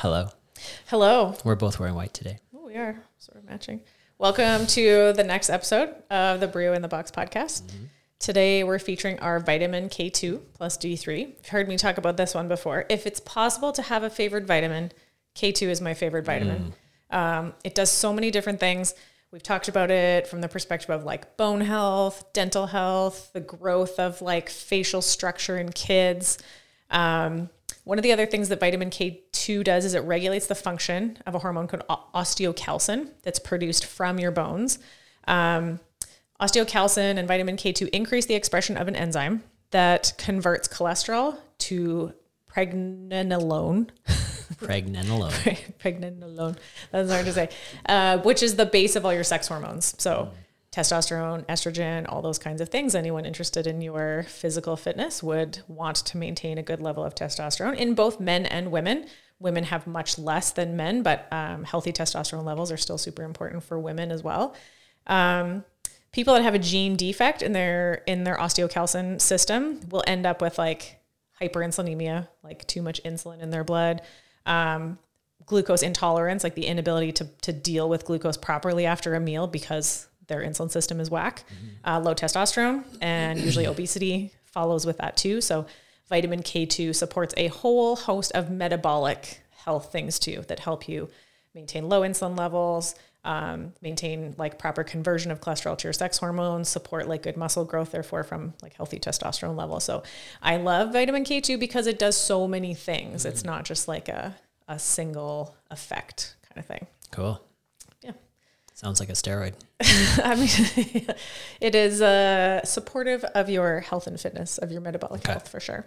Hello. Hello. We're both wearing white today. Oh, we are sort of matching. Welcome to the next episode of the Brio in the Box podcast. Today we're featuring our vitamin K2 plus D3. You've heard me talk about this one before. If it's possible to have a favorite vitamin, K2 is my favorite vitamin. Um, it does so many different things. We've talked about it from the perspective of like bone health, dental health, the growth of like facial structure in kids. Um, one of the other things that vitamin K2 does is it regulates the function of a hormone called osteocalcin that's produced from your bones. Um, osteocalcin and vitamin K2 increase the expression of an enzyme that converts cholesterol to pregnenolone. Pregnenolone. pregnenolone. That's hard to say. Uh, which is the base of all your sex hormones. So testosterone, estrogen, all those kinds of things. Anyone interested in your physical fitness would want to maintain a good level of testosterone in both men and women. Women have much less than men, but um, healthy testosterone levels are still super important for women as well. Um, people that have a gene defect in their in their osteocalcin system will end up with like hyperinsulinemia, like too much insulin in their blood, um, glucose intolerance, like the inability to to deal with glucose properly after a meal because their insulin system is whack, uh, low testosterone, and usually obesity follows with that too. So vitamin K2 supports a whole host of metabolic health things too that help you maintain low insulin levels, um, maintain like proper conversion of cholesterol to your sex hormones, support like good muscle growth, therefore from like healthy testosterone levels. So I love vitamin K2 because it does so many things. It's not just like a, a single effect kind of thing. Cool. Yeah. Sounds like a steroid. I mean, it is uh, supportive of your health and fitness, of your metabolic Okay. health for sure.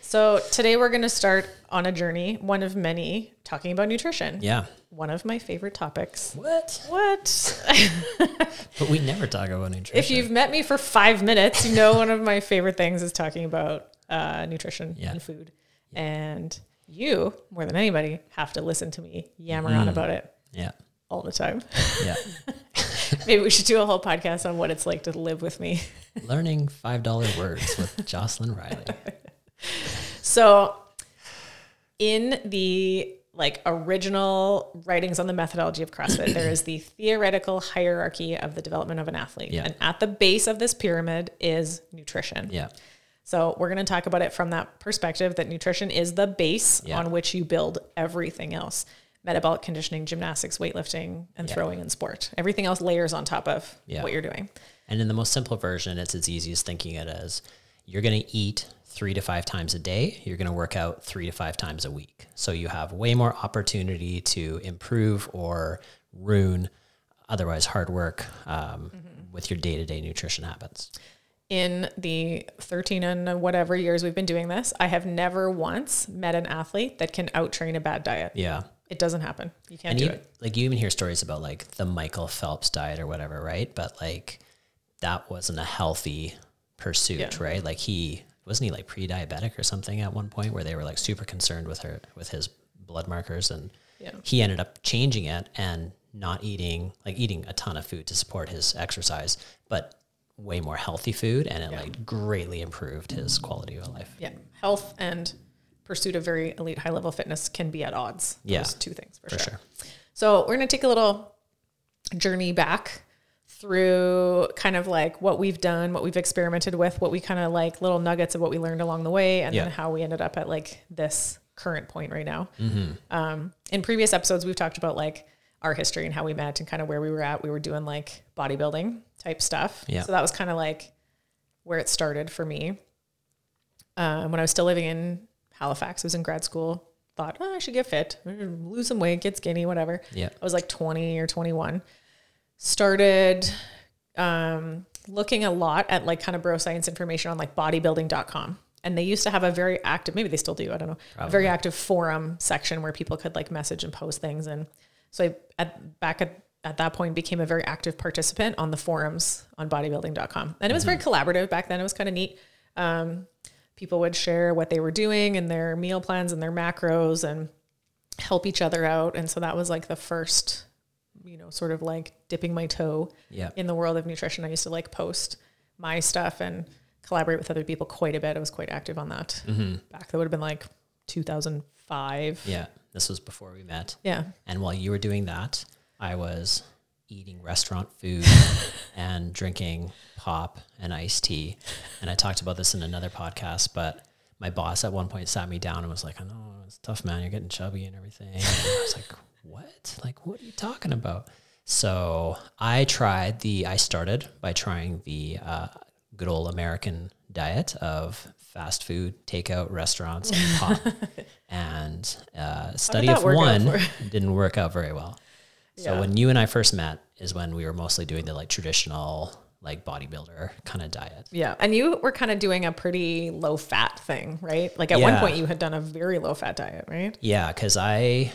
So today we're going to start on a journey, one of many, talking about nutrition. Yeah. One of my favorite topics. What? What? But we never talk about nutrition. if you've met me for five minutes, you know one of my favorite things is talking about uh, nutrition Yeah. and food. And you, more than anybody, have to listen to me yammer on about it yeah. All the time. Yeah. Maybe we should do a whole podcast on what it's like to live with me. Learning $5 words with Jocelyn Riley. So, in the like original writings on the methodology of CrossFit, there is the theoretical hierarchy of the development of an athlete, Yeah. and at the base of this pyramid is nutrition. Yeah. So we're going to talk about it from that perspective that nutrition is the base Yeah. on which you build everything else. Metabolic conditioning, gymnastics, weightlifting, and Yeah. throwing and sport. Everything else layers on top of Yeah. what you're doing. And in the most simple version, it's as easy as thinking it as you're going to eat three to five times a day. You're going to work out three to five times a week. So you have way more opportunity to improve or ruin otherwise hard work um, with your day to day nutrition habits. in the 13 and whatever years we've been doing this, I have never once met an athlete that can outtrain a bad diet. Yeah. It doesn't happen. You can't and do you, it. like you even hear stories about like the Michael Phelps diet or whatever, right? But like that wasn't a healthy pursuit, Yeah. right? Like he wasn't he like pre-diabetic or something at one point where they were like super concerned with her with his blood markers and Yeah. he ended up changing it and not eating like eating a ton of food to support his exercise, but way more healthy food and it like greatly improved his quality of life. Yeah. Health and pursuit of very elite high level fitness can be at odds. Yeah. Those two things for, For sure. sure. So we're going to take a little journey back through kind of like what we've done, what we've experimented with, what we kind of like little nuggets of what we learned along the way, and Yeah. then how we ended up at like this current point right now. Mm-hmm. Um, in previous episodes, we've talked about like our history and how we met and kind of where we were at. We were doing like bodybuilding type stuff. Yeah. So that was kind of like where it started for me. Um, when I was still living in Halifax, was in grad school. Thought, oh, I should get fit, lose some weight, get skinny, whatever. Yeah. I was like 20 or 21. Started um, looking a lot at like kind of bro science information on like bodybuilding.com. And they used to have a very active, maybe they still do, I don't know, a very active forum section where people could like message and post things. And so I, at, back at, at that point, became a very active participant on the forums on bodybuilding.com. And it was very collaborative back then. It was kind of neat. Um, people would share what they were doing and their meal plans and their macros and help each other out. And so that was like the first, you know, sort of like dipping my toe Yeah. in the world of nutrition. I used to like post my stuff and collaborate with other people quite a bit. I was quite active on that mm-hmm. back. That would have been like 2005. Yeah. This was before we met. Yeah. And while you were doing that, I was eating restaurant food and drinking pop and iced tea. And I talked about this in another podcast, but my boss at one point sat me down and was like, I know it's tough, man. You're getting chubby and everything. And I was like, what? Like, what are you talking about? So I tried the, I started by trying the uh, good old American diet of fast food, takeout, restaurants, and pop. and uh, study of one didn't work out very well. So Yeah. when you and I first met is when we were mostly doing the like traditional like bodybuilder kind of diet. Yeah. And you were kind of doing a pretty low fat thing, right? Like at one point you had done a very low fat diet, right? Yeah, because I,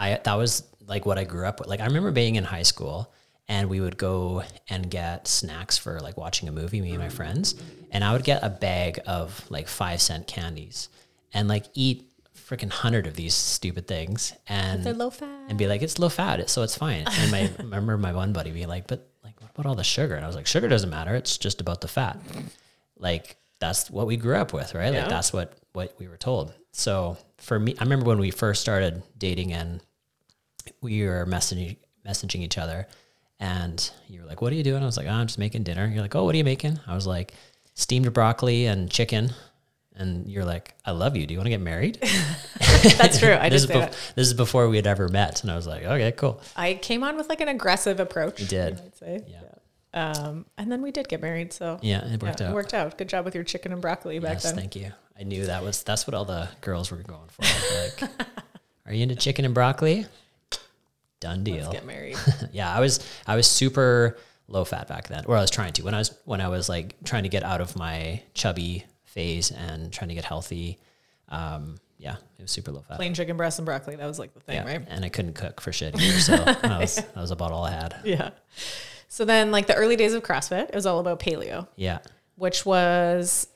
I that was like what I grew up with. Like I remember being in high school, and we would go and get snacks for like watching a movie, me and my friends, and I would get a bag of like five cent candies, and like eat freaking hundred of these stupid things, and they're low fat. and be like, it's low fat, so it's fine. And my I remember my one buddy being like, but like, what about all the sugar? And I was like, sugar doesn't matter. It's just about the fat. Like that's what we grew up with, right? Yeah. Like that's what what we were told. So for me, I remember when we first started dating and we were messaging messaging each other, and you were like, "What are you doing?" I was like, oh, "I'm just making dinner." You're like, "Oh, what are you making?" I was like, "Steamed broccoli and chicken." And you're like, "I love you. Do you want to get married?" That's true. I is bef- this is before we had ever met, and I was like, "Okay, cool." I came on with like an aggressive approach. You did. I'd say. Yeah. Um, and then we did get married. So Yeah, it worked yeah, out. it worked out. Good job with your chicken and broccoli back yes, then. thank you. I knew that was that's what all the girls were going for. Like, are you into chicken and broccoli? Done deal. Let's get married. yeah, I was I was super low fat back then, or I was trying to when I was when I was like trying to get out of my chubby phase and trying to get healthy. Um, yeah, it was super low fat. Plain chicken breast and broccoli. That was like the thing, yeah, right? and I couldn't cook for shit either, so that was that was about all I had. Yeah. So then, like the early days of CrossFit, it was all about paleo, Yeah, which was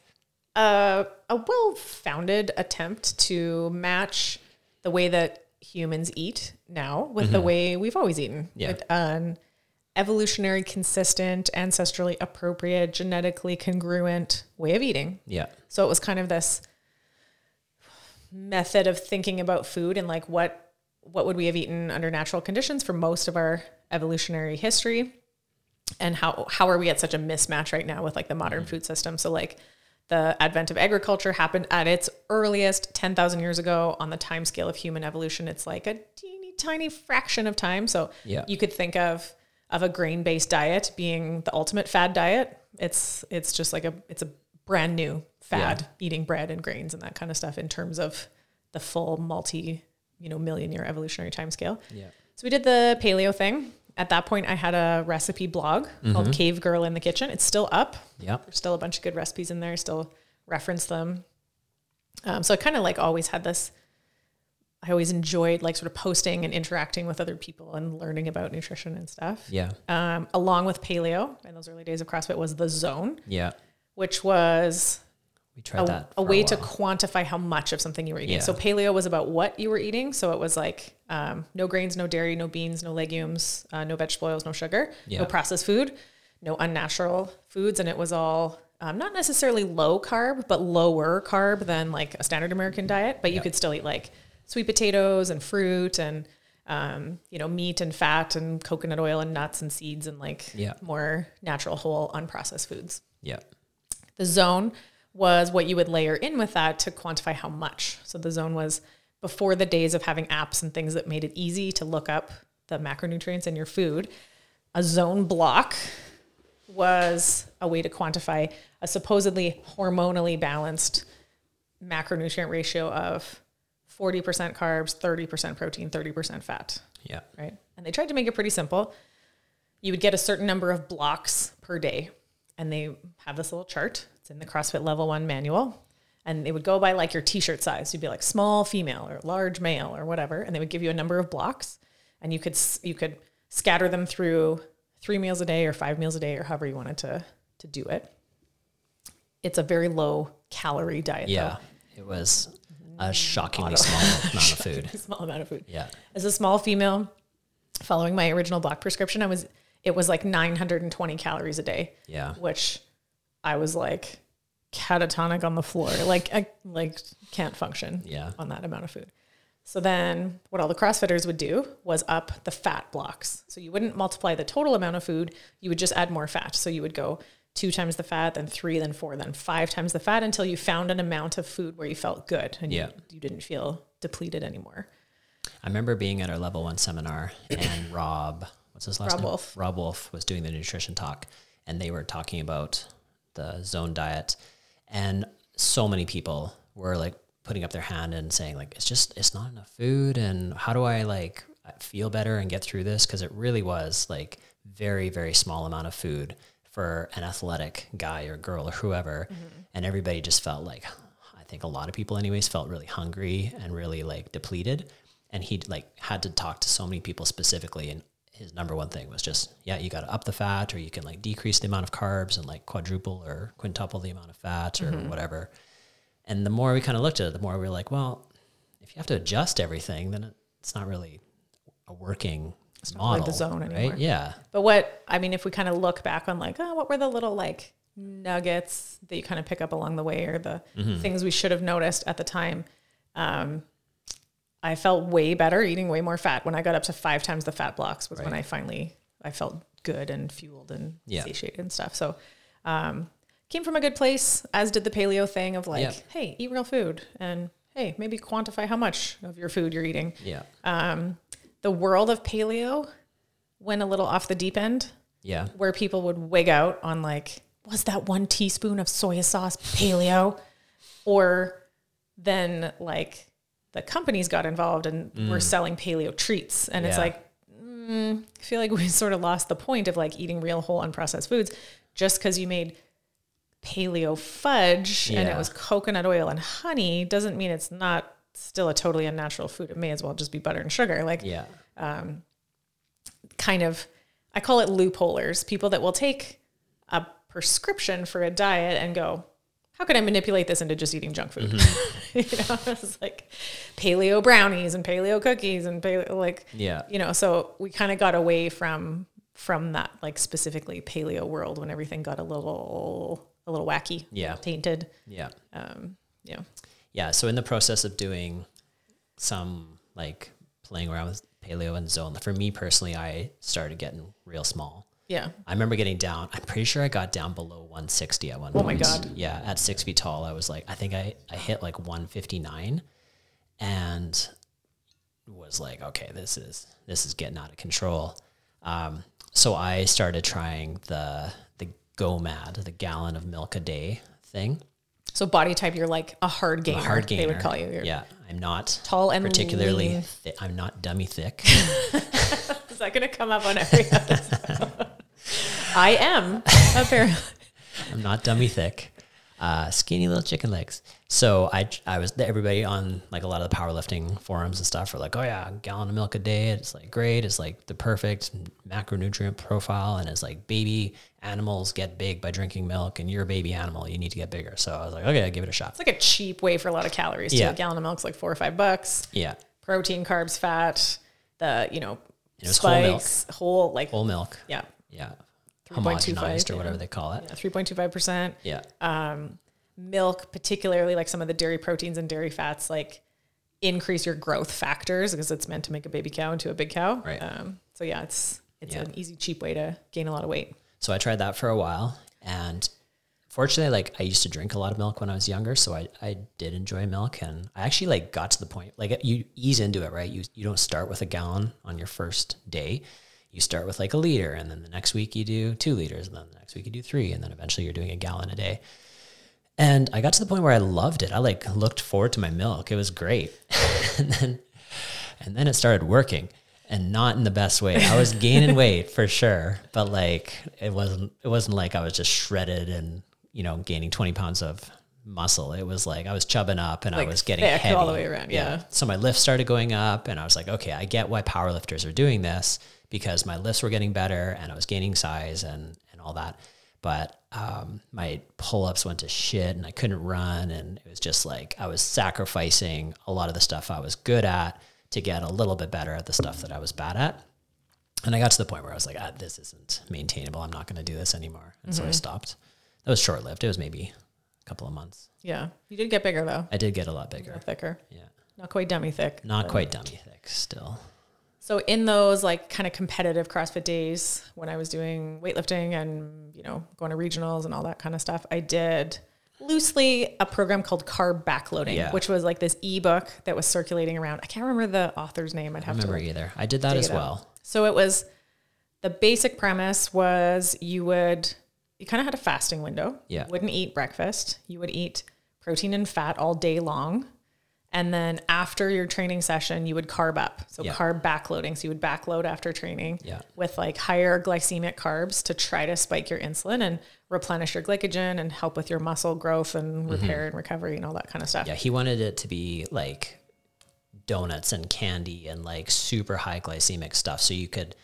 a, a well founded attempt to match the way that humans eat now with the way we've always eaten. Mm-hmm. Yeah. With an evolutionary, consistent, ancestrally appropriate, genetically congruent way of eating. yeah, So it was kind of this method of thinking about food and like what what would we have eaten under natural conditions for most of our evolutionary history? And how how are we at such a mismatch right now with like the modern mm-hmm. food system? So like the advent of agriculture happened at its earliest 10,000 years ago on the time scale of human evolution. It's like a teeny tiny fraction of time. So Yeah. you could think of of a grain-based diet being the ultimate fad diet. It's it's just like a it's a brand new fad eating bread and grains and that kind of stuff in terms of the full multi you know million year evolutionary time scale. Yeah, so we did the paleo thing. At that point i had a recipe blog Mm-hmm. called cave girl in the kitchen. It's still up. Yeah, there's still a bunch of good recipes in there. Still reference them. Um, so i kind of like always had this i always enjoyed like sort of posting and interacting with other people and learning about nutrition and stuff yeah, um, along with paleo in those early days of crossfit was the zone yeah. which was We tried a, that a way to quantify how much of something you were eating. Yeah. So paleo was about what you were eating. So it was like um, no grains, no dairy, no beans, no legumes, uh, no vegetable oils, no sugar, Yeah. no processed food, no unnatural foods, and it was all um, not necessarily low carb, but lower carb than like a standard American diet. But you could still eat like sweet potatoes and fruit and um, you know meat and fat and coconut oil and nuts and seeds and like Yeah. more natural, whole, unprocessed foods. yeah, The zone was what you would layer in with that to quantify how much. So the zone was before the days of having apps and things that made it easy to look up the macronutrients in your food. A zone block was a way to quantify a supposedly hormonally balanced macronutrient ratio of 40% carbs, 30% protein, 30% fat yeah, right? And they tried to make it pretty simple. You would get a certain number of blocks per day, and they have this little chart. It's in the CrossFit Level One manual, and they would go by like your T-shirt size. You'd be like small female or large male or whatever, and they would give you a number of blocks, and you could you could scatter them through three meals a day or five meals a day or however you wanted to to do it. It's a very low calorie diet, yeah. It was a shockingly small amount of food. small amount of food. Yeah, as a small female following my original block prescription i was it was like 920 calories a day yeah, which i was like catatonic on the floor like i like can't function yeah. on that amount of food So then what all the CrossFitters would do was up the fat blocks. So you wouldn't multiply the total amount of food, you would just add more fat. So you would go two times the fat, then three, then four, then five times the fat until you found an amount of food where you felt good and Yeah. you, you didn't feel depleted anymore. I remember being at our level one seminar and Robb, what's his last Robb name? Wolf. Robb Wolf was doing the nutrition talk and they were talking about the zone diet. And so many people were like putting up their hand and saying like, it's just, it's not enough food. And how do I like feel better and get through this? Cause it really was like very, very small amount of food for an athletic guy or girl or whoever. Mm-hmm. And everybody just felt like, I think a lot of people anyways felt really hungry and really like depleted. And he like had to talk to so many people specifically and his number one thing was just, yeah, you got to up the fat or you can like decrease the amount of carbs and like quadruple or quintuple the amount of fat or mm-hmm. whatever. And the more we kind of looked at it, the more we were like, well, if you have to adjust everything, then it's not really a working model. like the zone right? anymore. Yeah. But what I mean, if we kind of look back on like, oh, what were the little like nuggets that you kind of pick up along the way, or the Mm-hmm. things we should have noticed at the time? Um, I felt way better eating way more fat when I got up to five times the fat blocks. Was when I finally I felt good and fueled and Yeah. satiated and stuff. So. Um, came from a good place, as did the paleo thing of like, Yeah. hey, eat real food, and hey, maybe quantify how much of your food you're eating Yeah. The world of paleo went a little off the deep end. Yeah. where people would wig out on like was that one teaspoon of soy sauce paleo? Or then like the companies got involved and were selling paleo treats. And it's like mm, i feel like we sort of lost the point of like eating real whole unprocessed foods just because you made paleo fudge and it was coconut oil and honey doesn't mean it's not still a totally unnatural food it may as well just be butter and sugar like Yeah. Um, kind of I call it loopholers, people that will take a prescription for a diet and go, how can I manipulate this into just eating junk food? you know, it's like paleo brownies and paleo cookies and paleo like Yeah. you know, so we kind of got away from from that like specifically paleo world when everything got a little a little wacky, Yeah. tainted. Yeah. Um, yeah. Yeah. So in the process of doing some like playing around with paleo and zone, for me personally, I started getting real small. Yeah. I remember getting down. I'm pretty sure I got down below 160 at one Oh point. my God. Yeah, at six feet tall, I was like, I think I I hit like 159, and was like, okay, this is this is getting out of control. Um, so I started trying the the GoMad, the gallon of milk a day thing. So body type, you're like a hard gainer. A hard gainer. They would call you. You're yeah, I'm not tall and particularly. Thi- I'm not dummy thick. Is that going to come up on every episode? I am apparently. I'm not dummy thick. Uh, skinny little chicken legs. So I, I was everybody on like a lot of the powerlifting forums and stuff were like, oh yeah, a gallon of milk a day. It's like great. It's like the perfect macronutrient profile, and it's like baby animals get big by drinking milk, and you're a baby animal, you need to get bigger. So I was like, okay, I'll give it a shot. It's like a cheap way for a lot of calories. Too. Yeah. A gallon of milk's like four or five bucks. Yeah, Protein, carbs, fat. The you know was whole milk. spikes, whole like whole milk. yeah, Yeah, 3.25, homogenized or yeah. whatever they call it. three point two five percent. Yeah, um, Milk, particularly like some of the dairy proteins and dairy fats, like increase your growth factors because it's meant to make a baby cow into a big cow. Right. Um, so yeah, it's it's Yeah. an easy, cheap way to gain a lot of weight. So I tried that for a while, and fortunately, like I used to drink a lot of milk when I was younger, so I, I did enjoy milk, and I actually like got to the point like you ease into it, right? You you don't start with a gallon on your first day. You start with like a liter, and then the next week you do two liters, and then the next week you do three, and then eventually you're doing a gallon a day. And I got to the point where I loved it. I like looked forward to my milk. It was great. and then and then it started working and not in the best way. I was gaining weight for sure, but like it wasn't it wasn't like I was just shredded and, you know, gaining 20 pounds of muscle. It was like I was chubbing up and I was getting heavy all the way around, yeah. So my lifts started going up and I was like, okay, I get why powerlifters are doing this because my lifts were getting better and I was gaining size and and all that. But um, my pull ups went to shit and I couldn't run. And it was just like I was sacrificing a lot of the stuff I was good at to get a little bit better at the stuff that I was bad at. And I got to the point where I was like, ah, this isn't maintainable. I'm not going to do this anymore. And so I stopped. That was short lived. It was maybe a couple of months. Yeah, you did get bigger though, I did get a lot bigger. thicker. Yeah. not quite dummy thick. Not quite dummy thick still. So in those like kind of competitive CrossFit days when I was doing weightlifting and you know going to regionals and all that kind of stuff, I did loosely a program called carb backloading, Yeah. which was like this ebook that was circulating around. I can't remember the author's name. I'd I have to remember either. I did that as well. So it was the basic premise was you would you kind of had a fasting window. Yeah. You wouldn't eat breakfast. You would eat protein and fat all day long. And then after your training session, you would carb up. So Yeah. carb backloading. So you would backload after training Yeah. with like higher glycemic carbs to try to spike your insulin and replenish your glycogen and help with your muscle growth and repair and recovery and all that kind of stuff. Mm-hmm. Yeah, he wanted it to be like donuts and candy and like super high glycemic stuff so you could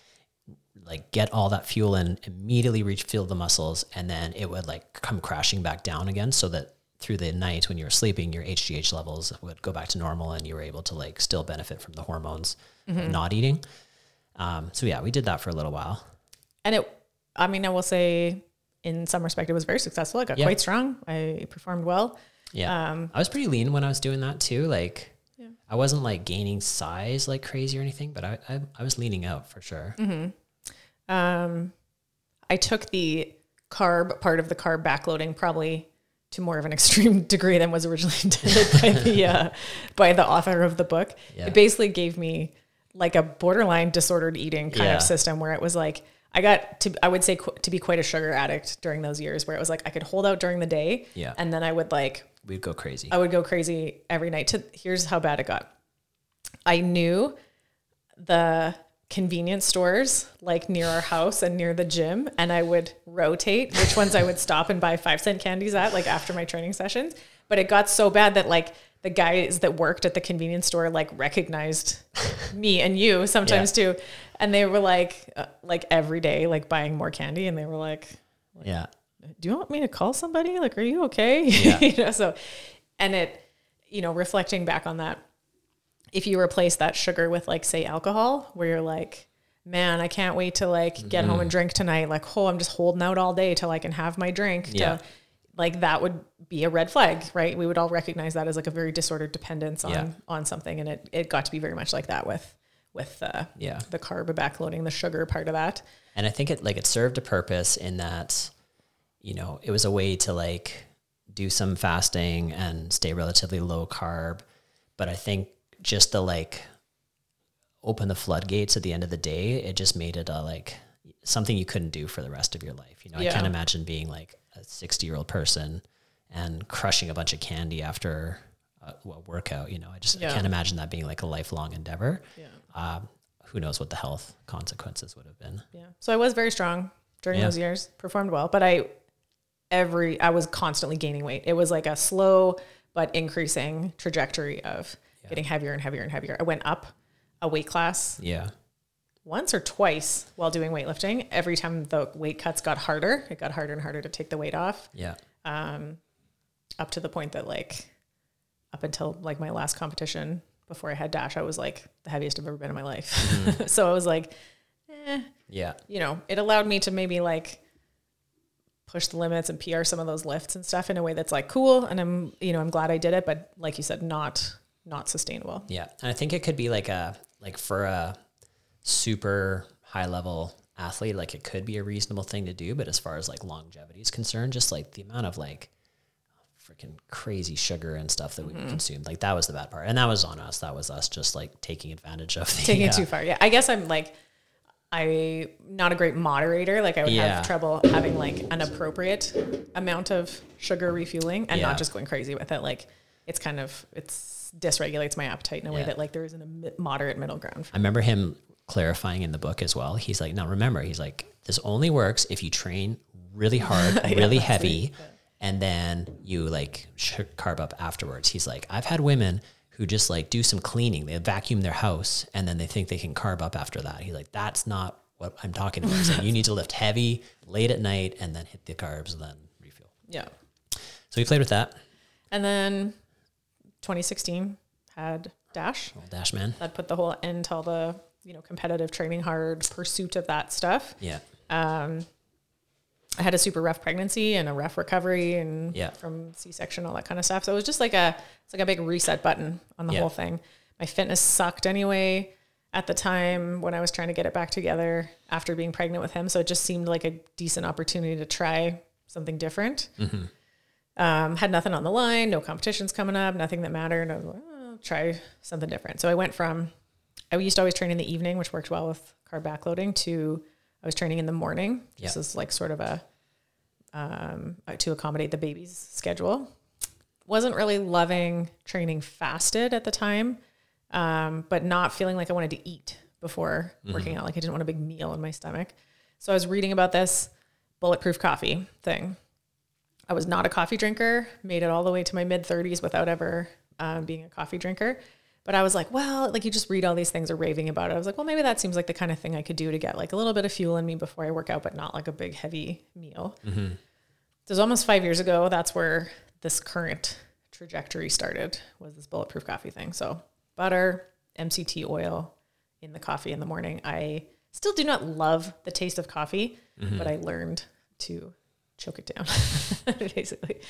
like get all that fuel in immediately refuel the muscles and then it would like come crashing back down again so that through the night when you were sleeping your HGH levels would go back to normal and you were able to like still benefit from the hormones of not eating. Um, so yeah, we did that for a little while. And it, I mean, I will say in some respect, it was very successful. I got Yeah. quite strong. I performed well. Yeah. Um, I was pretty lean when I was doing that too. Like I wasn't like gaining size like crazy or anything, but I, I, I was leaning out for sure. Um, I took the carb part of the carb backloading probably to more of an extreme degree than was originally intended by the uh, by the author of the book. Yeah. It basically gave me like a borderline disordered eating kind Yeah. of system where it was like I got to I would say qu- to be quite a sugar addict during those years where it was like I could hold out during the day Yeah. and then I would like We'd go crazy. I would go crazy every night. To here's how bad it got. I knew the convenience stores like near our house and near the gym, and I would rotate which ones I would stop and buy five cent candies at, like after my training sessions. But it got so bad that like the guys that worked at the convenience store like recognized me and you sometimes too, and they were like uh, like every day like buying more candy, and they were like yeah. do you want me to call somebody? Like, are you okay? Yeah. you know, so, and it, you know, reflecting back on that, if you replace that sugar with like, say, alcohol, where you're like, man, I can't wait to like get Mm-hmm. home and drink tonight. Like, oh, I'm just holding out all day till I can have my drink. to- Yeah. like that would be a red flag, right? We would all recognize that as like a very disordered dependence on, Yeah. on something. And it, it got to be very much like that with, with, uh, Yeah. the carb backloading, the sugar part of that. And I think it like it served a purpose in that, you know, it was a way to like do some fasting and stay relatively low carb. But I think just the like open the floodgates at the end of the day, it just made it a like something you couldn't do for the rest of your life. You know, I can't imagine being like a 60 year old person and crushing a bunch of candy after a, a workout. You know, I just I can't imagine that being like a lifelong endeavor. Yeah. Um, who knows what the health consequences would have been. Yeah. So I was very strong during Yeah. those years, performed well, but I every I was constantly gaining weight. It was like a slow but increasing trajectory of getting heavier and heavier and heavier. I went up a weight class Yeah. once or twice while doing weightlifting. Every time the weight cuts got harder, it got harder and harder to take the weight off. Yeah. Um, up to the point that like up until like my last competition before I had dash, I was like the heaviest I've ever been in my life. so I was like, eh, Yeah. you know, it allowed me to maybe like push the limits and PR some of those lifts and stuff in a way that's like cool. And I'm, you know, I'm glad I did it, but like you said, not, not sustainable. Yeah. And I think it could be like a, like for a super high level athlete, like it could be a reasonable thing to do. But as far as like longevity is concerned, just like the amount of like freaking crazy sugar and stuff that we consumed, like that was the bad part. And that was on us. That was us just like taking advantage of the, Taking it uh, too far. Yeah. I guess I'm like, I not a great moderator. Like I would Yeah. have trouble having like an appropriate amount of sugar refueling and Yeah. not just going crazy with it. Like it's kind of, it's dysregulates my appetite in a way that like there isn't a moderate middle ground. I remember him clarifying in the book as well. He's like, now remember, he's like, this only works if you train really hard, really heavy, and then you like carb up afterwards. He's like, I've had women who just like do some cleaning, they vacuum their house, and then they think they can carb up after that. He's like, that's not what I'm talking about. Like, you need to lift heavy late at night and then hit the carbs and then refuel. Yeah. So he played with that. And then 2016 had Dash. Old Dash man. that put the whole end to all the you know competitive training hard pursuit of that stuff Yeah. Um, I had a super rough pregnancy and a rough recovery and Yeah. from C-section, all that kind of stuff. So it was just like a, it's like a big reset button on the Yeah. whole thing. My fitness sucked anyway at the time when I was trying to get it back together after being pregnant with him. So it just seemed like a decent opportunity to try something different. Mm-hmm. Um, had nothing on the line, no competitions coming up, nothing that mattered. I was like, oh, try something different. So I went from, I used to always train in the evening, which worked well with carb backloading, to I was training in the morning. This Yeah. is like sort of a, um, uh, to accommodate the baby's schedule. Wasn't really loving training fasted at the time, um, but not feeling like I wanted to eat before working out. Like I didn't want a big meal in my stomach. So I was reading about this bulletproof coffee thing. I was not a coffee drinker, made it all the way to my mid 30s without ever um, being a coffee drinker. But I was like, well, like you just read all these things are raving about it. I was like, well, maybe that seems like the kind of thing I could do to get like a little bit of fuel in me before I work out, but not like a big heavy meal. So it was almost five years ago. That's where this current trajectory started was this bulletproof coffee thing. So butter, MCT oil in the coffee in the morning. I still do not love the taste of coffee, but I learned to choke it down, basically.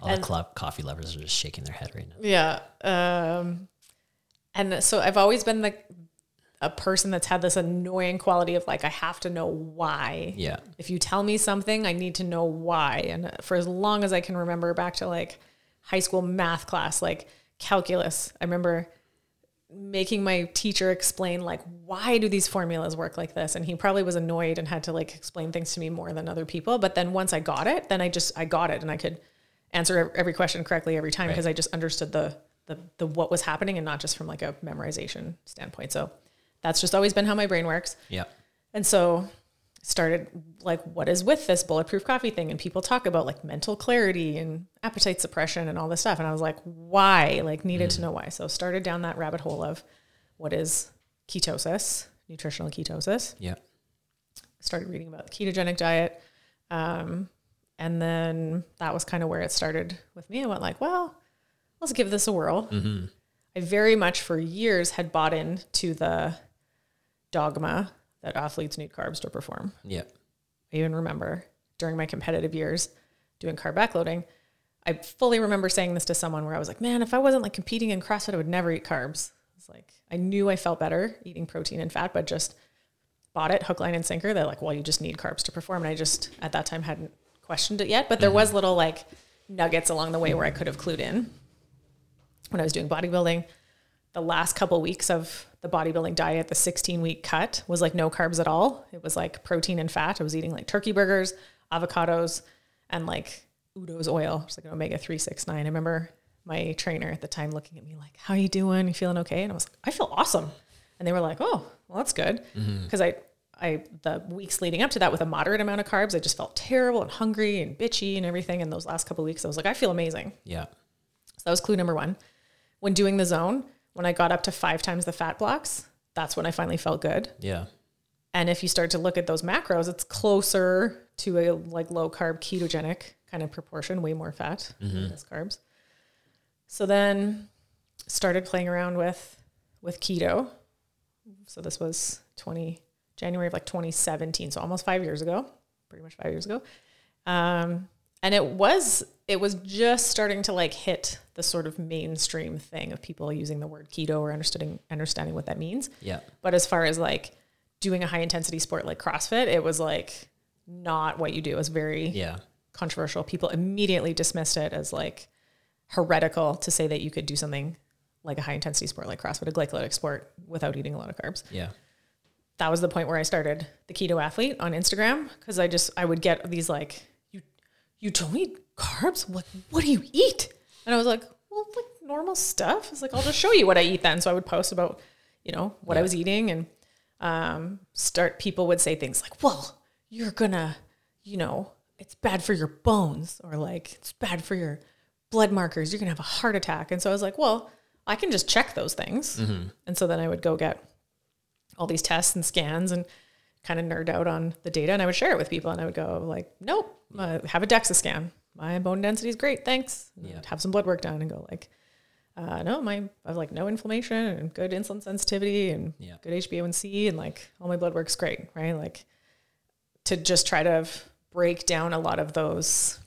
All the club coffee lovers are just shaking their head right now. Yeah. Um, and so I've always been the a person that's had this annoying quality of like I have to know why. Yeah. If you tell me something, I need to know why. And for as long as I can remember back to like high school math class, like calculus, I remember making my teacher explain like why do these formulas work like this? And he probably was annoyed and had to like explain things to me more than other people. But then once i got it then i just i got it and i could answer every question correctly every time because i just understood the, the the what was happening and not just from like a memorization standpoint. So that's just always been how my brain works. Yeah. and so started like what is with this bulletproof coffee thing? And people talk about like mental clarity and appetite suppression and all this stuff. And I was like why? Like needed to know why. So started down that rabbit hole of what is ketosis nutritional ketosis. Yeah. started reading about the ketogenic diet. Um, and then that was kind of where it started with me. I went like well let's give this a whirl. I very much for years had bought into the dogma that athletes need carbs to perform. Yeah. I even remember during my competitive years doing carb backloading, I fully remember saying this to someone where I was like, man, if I wasn't like competing in CrossFit, I would never eat carbs. It's like I knew I felt better eating protein and fat, but just bought it hook, line, and sinker. They're like, well, you just need carbs to perform. And I just at that time hadn't questioned it yet. But there mm-hmm. was little like nuggets along the way where I could have clued in. When I was doing bodybuilding, the last couple weeks of the bodybuilding diet, the 16 week cut was like no carbs at all. It was like protein and fat. I was eating like turkey burgers, avocados, and like Udo's oil, is like an omega 369. I remember my trainer at the time looking at me like, How are you doing? You feeling okay? And I was like, I feel awesome. And they were like, Oh, well, that's good. Mm-hmm. Because I, I, the weeks leading up to that with a moderate amount of carbs, I just felt terrible and hungry and bitchy and everything. And those last couple of weeks, I was like, I feel amazing. Yeah. So that was clue number one. When doing the zone, when I got up to five times the fat blocks, that's when I finally felt good. Yeah. And if you start to look at those macros, it's closer to a like low carb ketogenic kind of proportion, way more fat than this carbs. So then started playing around with with keto. So this was 20 January of like 2017, so almost 5 years ago, pretty much 5 years ago. Um and it was it was just starting to like hit the sort of mainstream thing of people using the word keto or understanding understanding what that means. Yeah. But as far as like doing a high intensity sport like CrossFit, it was like not what you do. It was very Yeah. controversial. People immediately dismissed it as like heretical to say that you could do something like a high intensity sport like CrossFit, a glycolytic sport, without eating a lot of carbs. Yeah. That was the point where I started the keto athlete on Instagram because I just I would get these like you don't eat carbs. Like what do you eat? And I was like, well, like normal stuff. It's like I'll just show you what I eat then. So I would post about you know what I was eating and um, start. People would say things like, well, you're gonna you know it's bad for your bones or like it's bad for your blood markers. You're gonna have a heart attack. And so I was like, well, I can just check those things. And so then I would go get all these tests and scans and kind of nerd out on the data and I would share it with people and I would go like, nope, uh, have a DEXA scan. My bone density is great. Thanks. Yeah. Have some blood work done and go like, uh, no, my, I have like no inflammation and good insulin sensitivity and Yeah. good HbA1c and like all my blood work's great. Right. Like to just try to break down a lot of those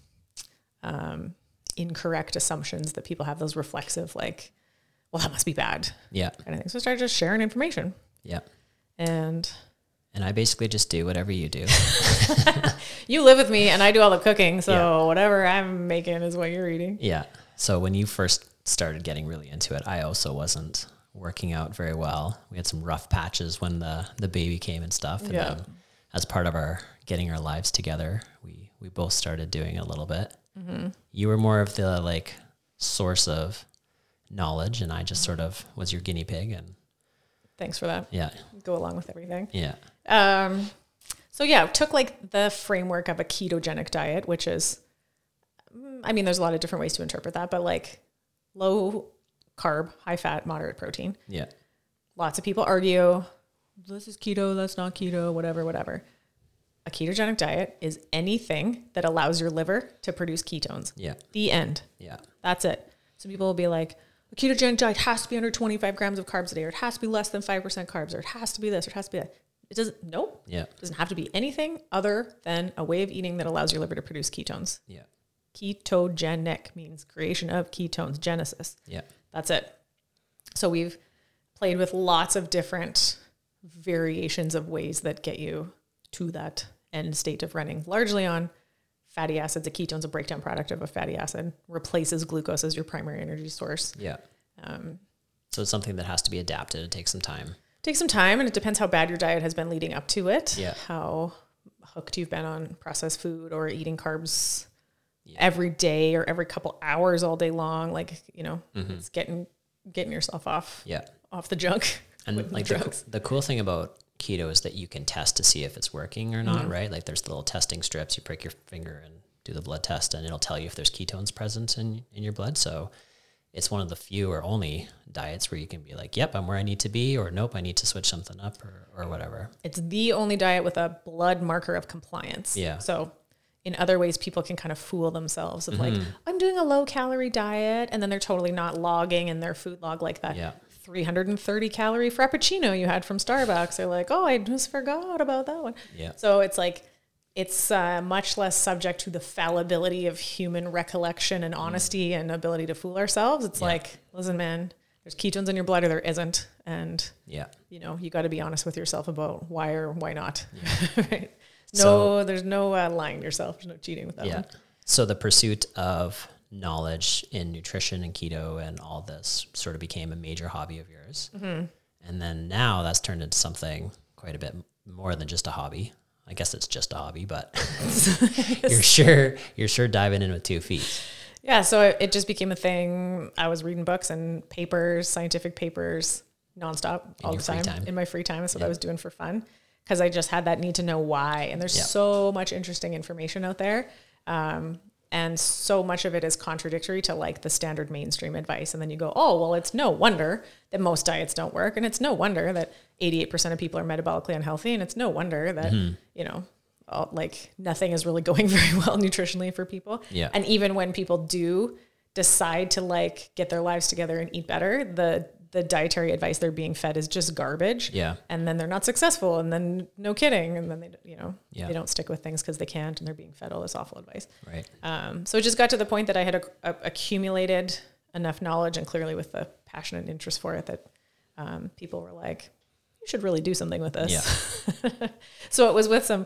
um, incorrect assumptions that people have, those reflexive, like, well, that must be bad Yeah. kind of thing. So I started just sharing information. Yeah. And And I basically just do whatever you do. you live with me and I do all the cooking. So Yeah. whatever I'm making is what you're eating. Yeah. So when you first started getting really into it, I also wasn't working out very well. We had some rough patches when the the baby came and stuff. And Yeah. then as part of our getting our lives together, we we both started doing a little bit. Mm-hmm. You were more of the like source of knowledge, and I just sort of was your guinea pig. And Thanks for that. yeah, Go along with everything. yeah, Um, so yeah, took like the framework of a ketogenic diet, which is, mm, I mean, there's a lot of different ways to interpret that, but like low carb, high fat, moderate protein. yeah, Lots of people argue this is keto, that's not keto, whatever, whatever. A ketogenic diet is anything that allows your liver to produce ketones. yeah, The end. yeah, That's it. Some people will be like, a ketogenic diet has to be under 25 grams of carbs a day, or it has to be less than 5% carbs, or it has to be this, or it has to be that. It doesn't, nope. yeah, It doesn't have to be anything other than a way of eating that allows your liver to produce ketones. yeah, Ketogenic means creation of ketones, genesis. yeah, That's it. So we've played with lots of different variations of ways that get you to that end state of running, largely on fatty acids. A ketone's a breakdown product of a fatty acid, replaces glucose as your primary energy source. yeah. Um, So it's something that has to be adapted. It takes some time. takes some time and it depends how bad your diet has been leading up to it. Yeah. How hooked you've been on processed food or eating carbs Yeah. every day or every couple hours all day long. Like, you know, Mm-hmm. it's getting getting yourself off Yeah. off the junk. And like the, the cool thing about keto is that you can test to see if it's working or Mm-hmm. not, right? Like there's little testing strips. You prick your finger and do the blood test, and it'll tell you if there's ketones present in in your blood. So it's one of the few or only diets where you can be like, "Yep, I'm where I need to be," or "Nope, I need to switch something up," or or whatever. It's the only diet with a blood marker of compliance. Yeah. So in other ways people can kind of fool themselves of like, Mm-hmm. I'm doing a low calorie diet and then they're totally not logging in their food log like that. Yeah. 330 calorie frappuccino you had from Starbucks. They're like, oh, I just forgot about that one. Yeah. So it's like, it's uh, much less subject to the fallibility of human recollection and honesty and ability to fool ourselves. It's Mm. Yeah. like, listen, man, there's ketones in your blood or there isn't. And, Yeah. you know, you got to be honest with yourself about why or why not. right? No, So- there's no uh, lying to yourself. There's no cheating with that Yeah. one. So the pursuit of knowledge in nutrition and keto and all this sort of became a major hobby of yours. Mm-hmm. And then now that's turned into something quite a bit more than just a hobby. I guess it's just a hobby, but you're sure you're sure diving in with two feet. Yeah, so it, it just became a thing. I was reading books and papers, scientific papers, nonstop all the time, time. in my free time. That's what I was doing for fun because I just had that need to know why. And there's Yeah. so much interesting information out there. Um, and so much of it is contradictory to like the standard mainstream advice. And then you go, oh, well, it's no wonder that most diets don't work. And it's no wonder that 88% of people are metabolically unhealthy. And it's no wonder that, Mm-hmm. you know, all, like nothing is really going very well nutritionally for people. Yeah. And even when people do decide to like get their lives together and eat better, the the dietary advice they're being fed is just garbage. Yeah. And then they're not successful and then no kidding and then they you know, Yeah. they don't stick with things cuz they can't and they're being fed all this awful advice. Right. Um, so it just got to the point that I had a, a, accumulated enough knowledge and clearly with the passion and interest for it that um, people were like, you should really do something with this. Yeah. so it was with some,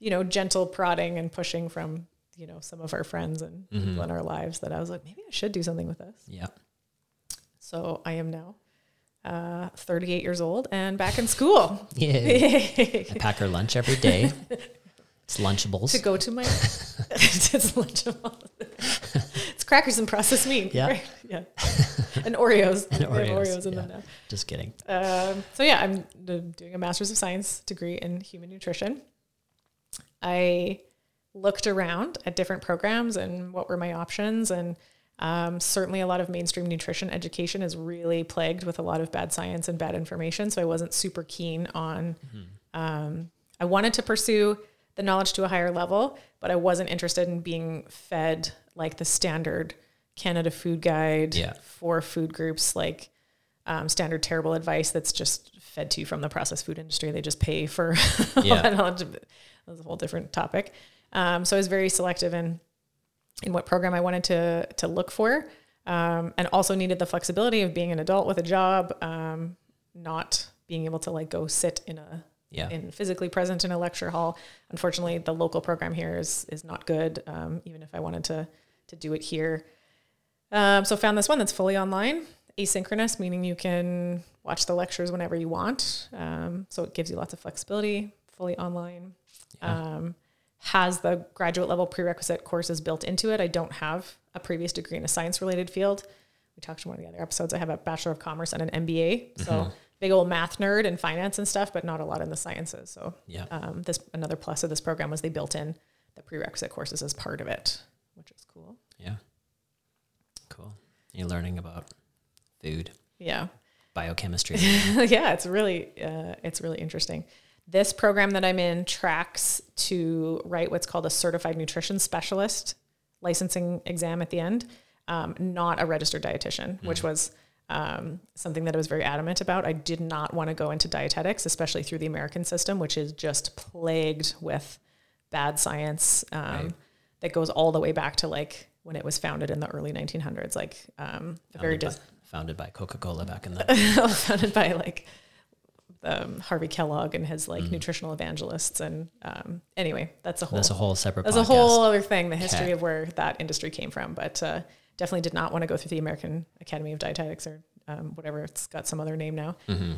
you know, gentle prodding and pushing from, you know, some of our friends and Mm-hmm. people in our lives that I was like, maybe I should do something with this. Yeah. So I am now uh, 38 years old and back in school Yeah. I pack her lunch every day. It's Lunchables. to go to my it's lunchable. it's crackers and processed meat. Yeah. right? Yeah. And Oreos. And Oreos, Oreos in them now. Just kidding. Um, so yeah, I'm doing a master's of science degree in human nutrition. I looked around at different programs and what were my options, and um, certainly a lot of mainstream nutrition education is really plagued with a lot of bad science and bad information. So I wasn't super keen on. Um, I wanted to pursue the knowledge to a higher level, but I wasn't interested in being fed like the standard Canada Food Guide Yeah. for food groups, like um, standard terrible advice that's just fed to you from the processed food industry. They just pay for all Yeah. that knowledge. That's a whole different topic. Um, so I was very selective in in what program I wanted to to look for, um, and also needed the flexibility of being an adult with a job, um, not being able to like go sit in a Yeah. in physically present in a lecture hall. Unfortunately, the local program here is is not good. Um, even if I wanted to to do it here, um, so found this one that's fully online, asynchronous, meaning you can watch the lectures whenever you want. Um, so it gives you lots of flexibility. Fully online. Um, has the graduate level prerequisite courses built into it. I don't have a previous degree in a science related field. We talked in one of the other episodes. I have a Bachelor of Commerce and an MBA. So big old math nerd and finance and stuff, but not a lot in the sciences. So Yeah. um, this another plus of this program was they built in the prerequisite courses as part of it, which is cool. Yeah. Cool. You're learning about food, Yeah. biochemistry. yeah, it's really uh, it's really interesting. This program that I'm in tracks to write what's called a certified nutrition specialist licensing exam at the end, um, not a registered dietitian, which was um, something that I was very adamant about. I did not want to go into dietetics, especially through the American system, which is just plagued with bad science um, Right. that goes all the way back to like when it was founded in the early 1900s, like um, a very by, dis- founded by Coca-Cola back in the founded by like um, Harvey Kellogg and his like nutritional evangelists. And um, anyway, that's a whole That's a whole separate that's podcast. a whole other thing. The history of where that industry came from, but uh, definitely did not want to go through the American Academy of Dietetics or um, whatever. It's got some other name now. Mm-hmm.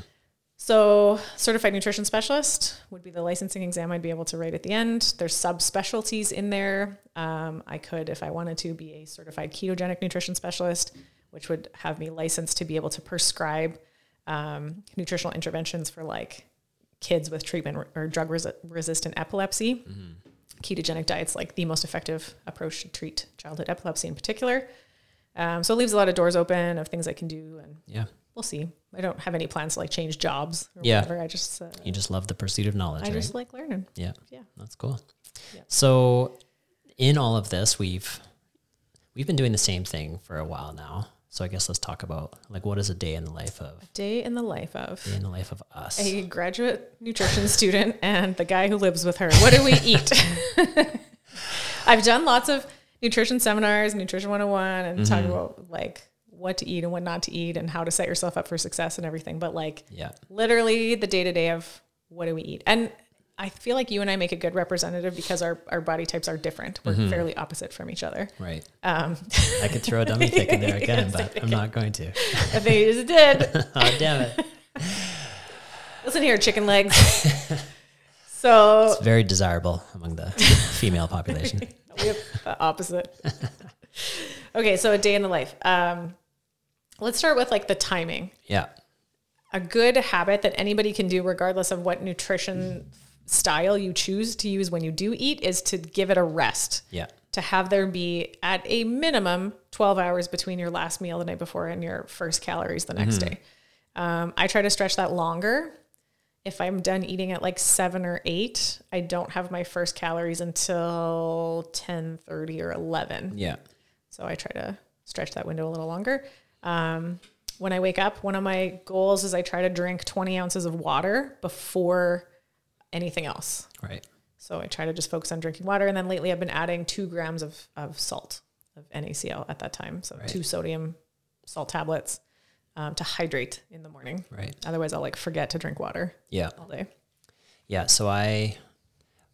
So, certified nutrition specialist would be the licensing exam I'd be able to write at the end. There's subspecialties in there. Um, I could, if I wanted to, be a certified ketogenic nutrition specialist, which would have me licensed to be able to prescribe um, nutritional interventions for like kids with treatment or- or drug resi- resistant epilepsy. Ketogenic diet's like the most effective approach to treat childhood epilepsy in particular. Um, so it leaves a lot of doors open of things I can do, and Yeah. we'll see. I don't have any plans to like change jobs or Yeah. whatever. I just uh, You just love the pursuit of knowledge, I right? just like learning. yeah. Yeah. That's cool. Yeah. So in all of this, we've we've been doing the same thing for a while now. So I guess let's talk about like what is a day in the life of Day in the life of day in the life of us. a graduate nutrition student and the guy who lives with her. What do we eat? I've done lots of nutrition seminars, Nutrition 101, and talk mm-hmm. about like what to eat and what not to eat and how to set yourself up for success and everything. But like Yeah. literally the day to day of what do we eat? And I feel like you and I make a good representative because our, our body types are different. We're fairly opposite from each other. Right. Um, I could throw a dummy thicc in there again, but I'm not going to. I think you just did. oh damn it. Listen here, chicken legs. So It's very desirable among the female population. we have the opposite. okay, so a day in the life. Um, let's start with like the timing. Yeah. A good habit that anybody can do, regardless of what nutrition style you choose to use when you do eat, is to give it a rest. Yeah. To have there be at a minimum 12 hours between your last meal the night before and your first calories the next day. Um, I try to stretch that longer. If I'm done eating at like seven or eight, I don't have my first calories until 10 30 or 11. Yeah. So I try to stretch that window a little longer. Um, when I wake up, one of my goals is I try to drink 20 ounces of water before anything else. Right. So I try to just focus on drinking water. And then lately I've been adding two grams of, of salt, of NaCl at that time. So Right. two sodium salt tablets um, to hydrate in the morning. Right. Otherwise, I'll like forget to drink water Yeah. all day. Yeah. So I,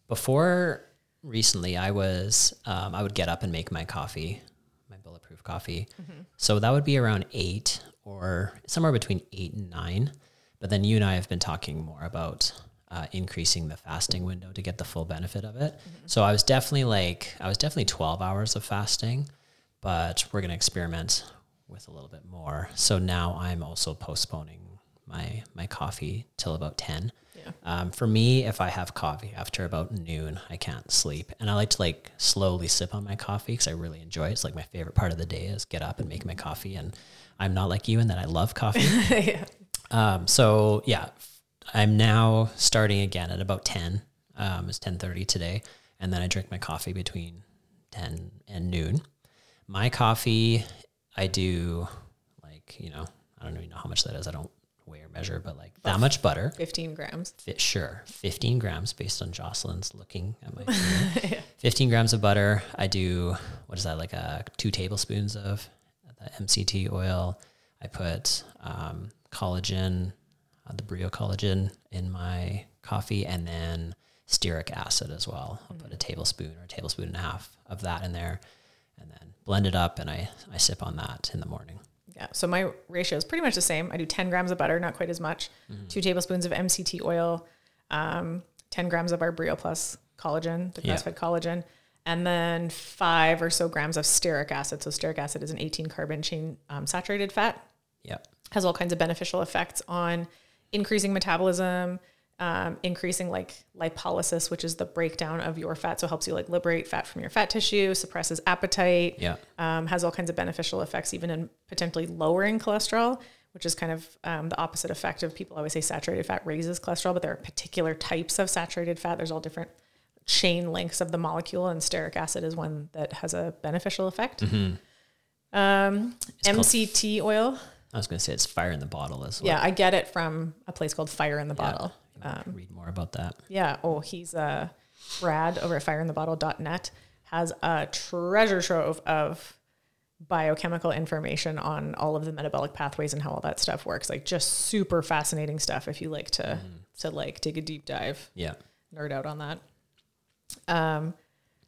before recently, I was, um, I would get up and make my coffee, my bulletproof coffee. So that would be around eight or somewhere between eight and nine. But then you and I have been talking more about uh, increasing the fasting window to get the full benefit of it. So I was definitely like, I was definitely 12 hours of fasting, but we're going to experiment with a little bit more. So now I'm also postponing my my coffee till about 10. Yeah. Um, for me, if I have coffee after about noon, I can't sleep, and I like to like slowly sip on my coffee because I really enjoy it. It's like my favorite part of the day is get up and make my coffee. And I'm not like you in that I love coffee. yeah. um, so yeah, I'm now starting again at about 10. Um, it's 10:30 today, and then I drink my coffee between 10 and noon. My coffee, I do like you know I don't even know how much that is. I don't weigh or measure, but like that much butter. 15 grams. Sure, 15 grams based on Jocelyn's looking at my finger. 15 grams of butter. I do, what is that, like a two tablespoons of the MCT oil. I put um, collagen, uh, the Brio collagen in my coffee, and then stearic acid as well. I'll put a tablespoon or a tablespoon and a half of that in there and then blend it up and I, I sip on that in the morning. Yeah. So my ratio is pretty much the same. I do 10 grams of butter, not quite as much, two tablespoons of MCT oil, um, 10 grams of our Brio Plus collagen, the Yeah. grass fed collagen, and then five or so grams of stearic acid. So stearic acid is an 18 carbon chain um, saturated fat, Yep. has all kinds of beneficial effects on increasing metabolism, um, increasing like lipolysis, which is the breakdown of your fat. So it helps you like liberate fat from your fat tissue, suppresses appetite, Yeah. um, has all kinds of beneficial effects, even in potentially lowering cholesterol, which is kind of um, the opposite effect of people always say saturated fat raises cholesterol, but there are particular types of saturated fat. There's all different chain links of the molecule, and stearic acid is one that has a beneficial effect. Um, called- MCT oil. I was going to say it's fire in the bottle as well. Yeah, I get it from a place called Fire in the Bottle. Um, Read more about that. Yeah. Oh, he's uh, Brad over at fireinthebottle.net has a treasure trove of biochemical information on all of the metabolic pathways and how all that stuff works. Like just super fascinating stuff if you like to to like take a deep dive, Yeah. nerd out on that. Um,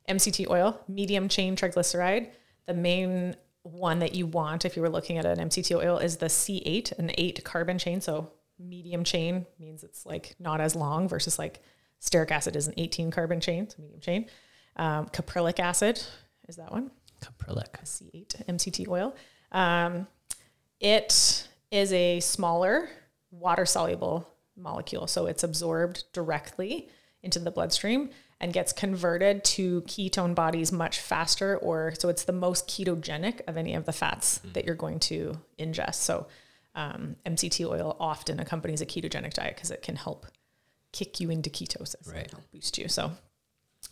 MCT oil, medium chain triglyceride. The main one that you want if you were looking at an MCT oil is the C8, an eight carbon chain. So medium chain means it's like not as long versus like stearic acid is an 18 carbon chain, so medium chain. Um, caprylic acid is that one. Caprylic. C8 MCT oil. Um, it is a smaller water soluble molecule, so it's absorbed directly into the bloodstream and gets converted to ketone bodies much faster or so it's the most ketogenic of any of the fats that you're going to ingest. So um, MCT oil often accompanies a ketogenic diet because it can help kick you into ketosis, Right. help boost you. So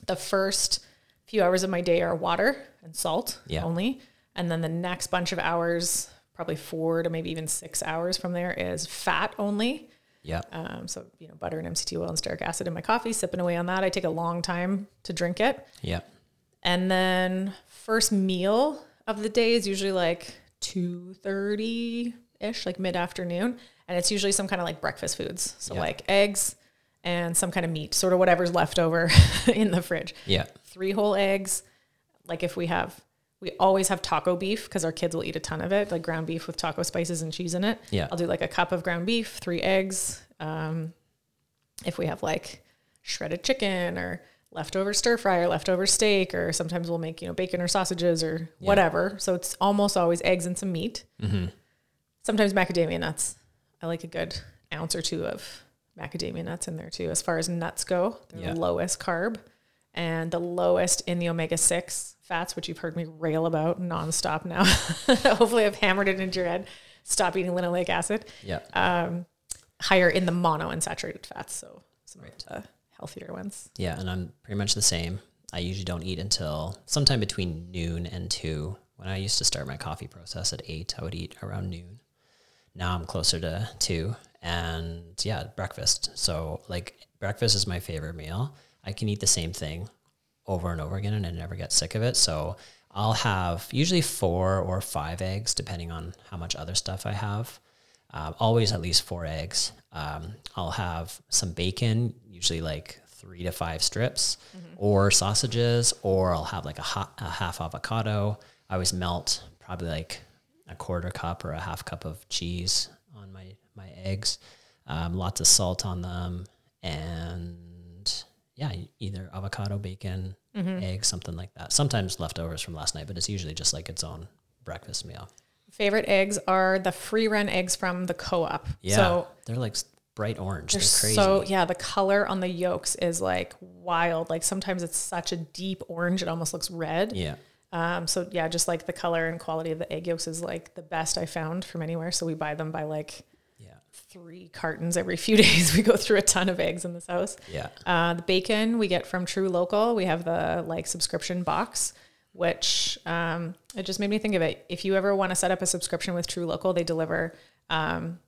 the first few hours of my day are water and salt Yeah. only. And then the next bunch of hours, probably four to maybe even six hours from there, is fat only. Yeah. Um, so, you know, butter and MCT oil and stearic acid in my coffee, sipping away on that. I take a long time to drink it. Yeah. And then first meal of the day is usually like 2.30 ish, like mid-afternoon. And it's usually some kind of like breakfast foods. So Yeah. like eggs and some kind of meat, sort of whatever's left over in the fridge Yeah. three whole eggs. Like if we have, we always have taco beef because our kids will eat a ton of it, like ground beef with taco spices and cheese in it. Yeah. I'll do like a cup of ground beef, three eggs. Um, if we have like shredded chicken or leftover stir fry or leftover steak, or sometimes we'll make, you know, bacon or sausages or whatever. So it's almost always eggs and some meat. Sometimes macadamia nuts. I like a good ounce or two of macadamia nuts in there too. As far as nuts go, they're Yeah. the lowest carb and the lowest in the omega 6 fats, which you've heard me rail about nonstop now. Hopefully, I've hammered it into your head. Stop eating linoleic acid. Yeah. Um, higher in the monounsaturated fats, so some of the healthier ones. Yeah, and I'm pretty much the same. I usually don't eat until sometime between noon and two. When I used to start my coffee process at eight, I would eat around noon. Now I'm closer to two, and yeah, breakfast. So like breakfast is my favorite meal. I can eat the same thing over and over again, and I never get sick of it. So I'll have usually four or five eggs, depending on how much other stuff I have. Um, always at least four eggs. Um, I'll have some bacon, usually like three to five strips, or sausages, or I'll have like a, hot, a half avocado. I always melt probably like a quarter cup or a half cup of cheese on my my eggs. Um, lots of salt on them, and yeah, either avocado, bacon, eggs, something like that. Sometimes leftovers from last night, but it's usually just like its own breakfast meal. Favorite eggs are the free run eggs from the co op. Yeah, So they're like bright orange. They're, They're crazy. So yeah, the color on the yolks is like wild. Like sometimes it's such a deep orange, it almost looks red. yeah, Um, so yeah, just like the color and quality of the egg yolks is like the best I found from anywhere. So we buy them by like three cartons every few days. We go through a ton of eggs in this house. yeah, Uh, the bacon we get from TruLocal. We have the like subscription box, which um, it just made me think of it. If you ever want to set up a subscription with TruLocal, they deliver um,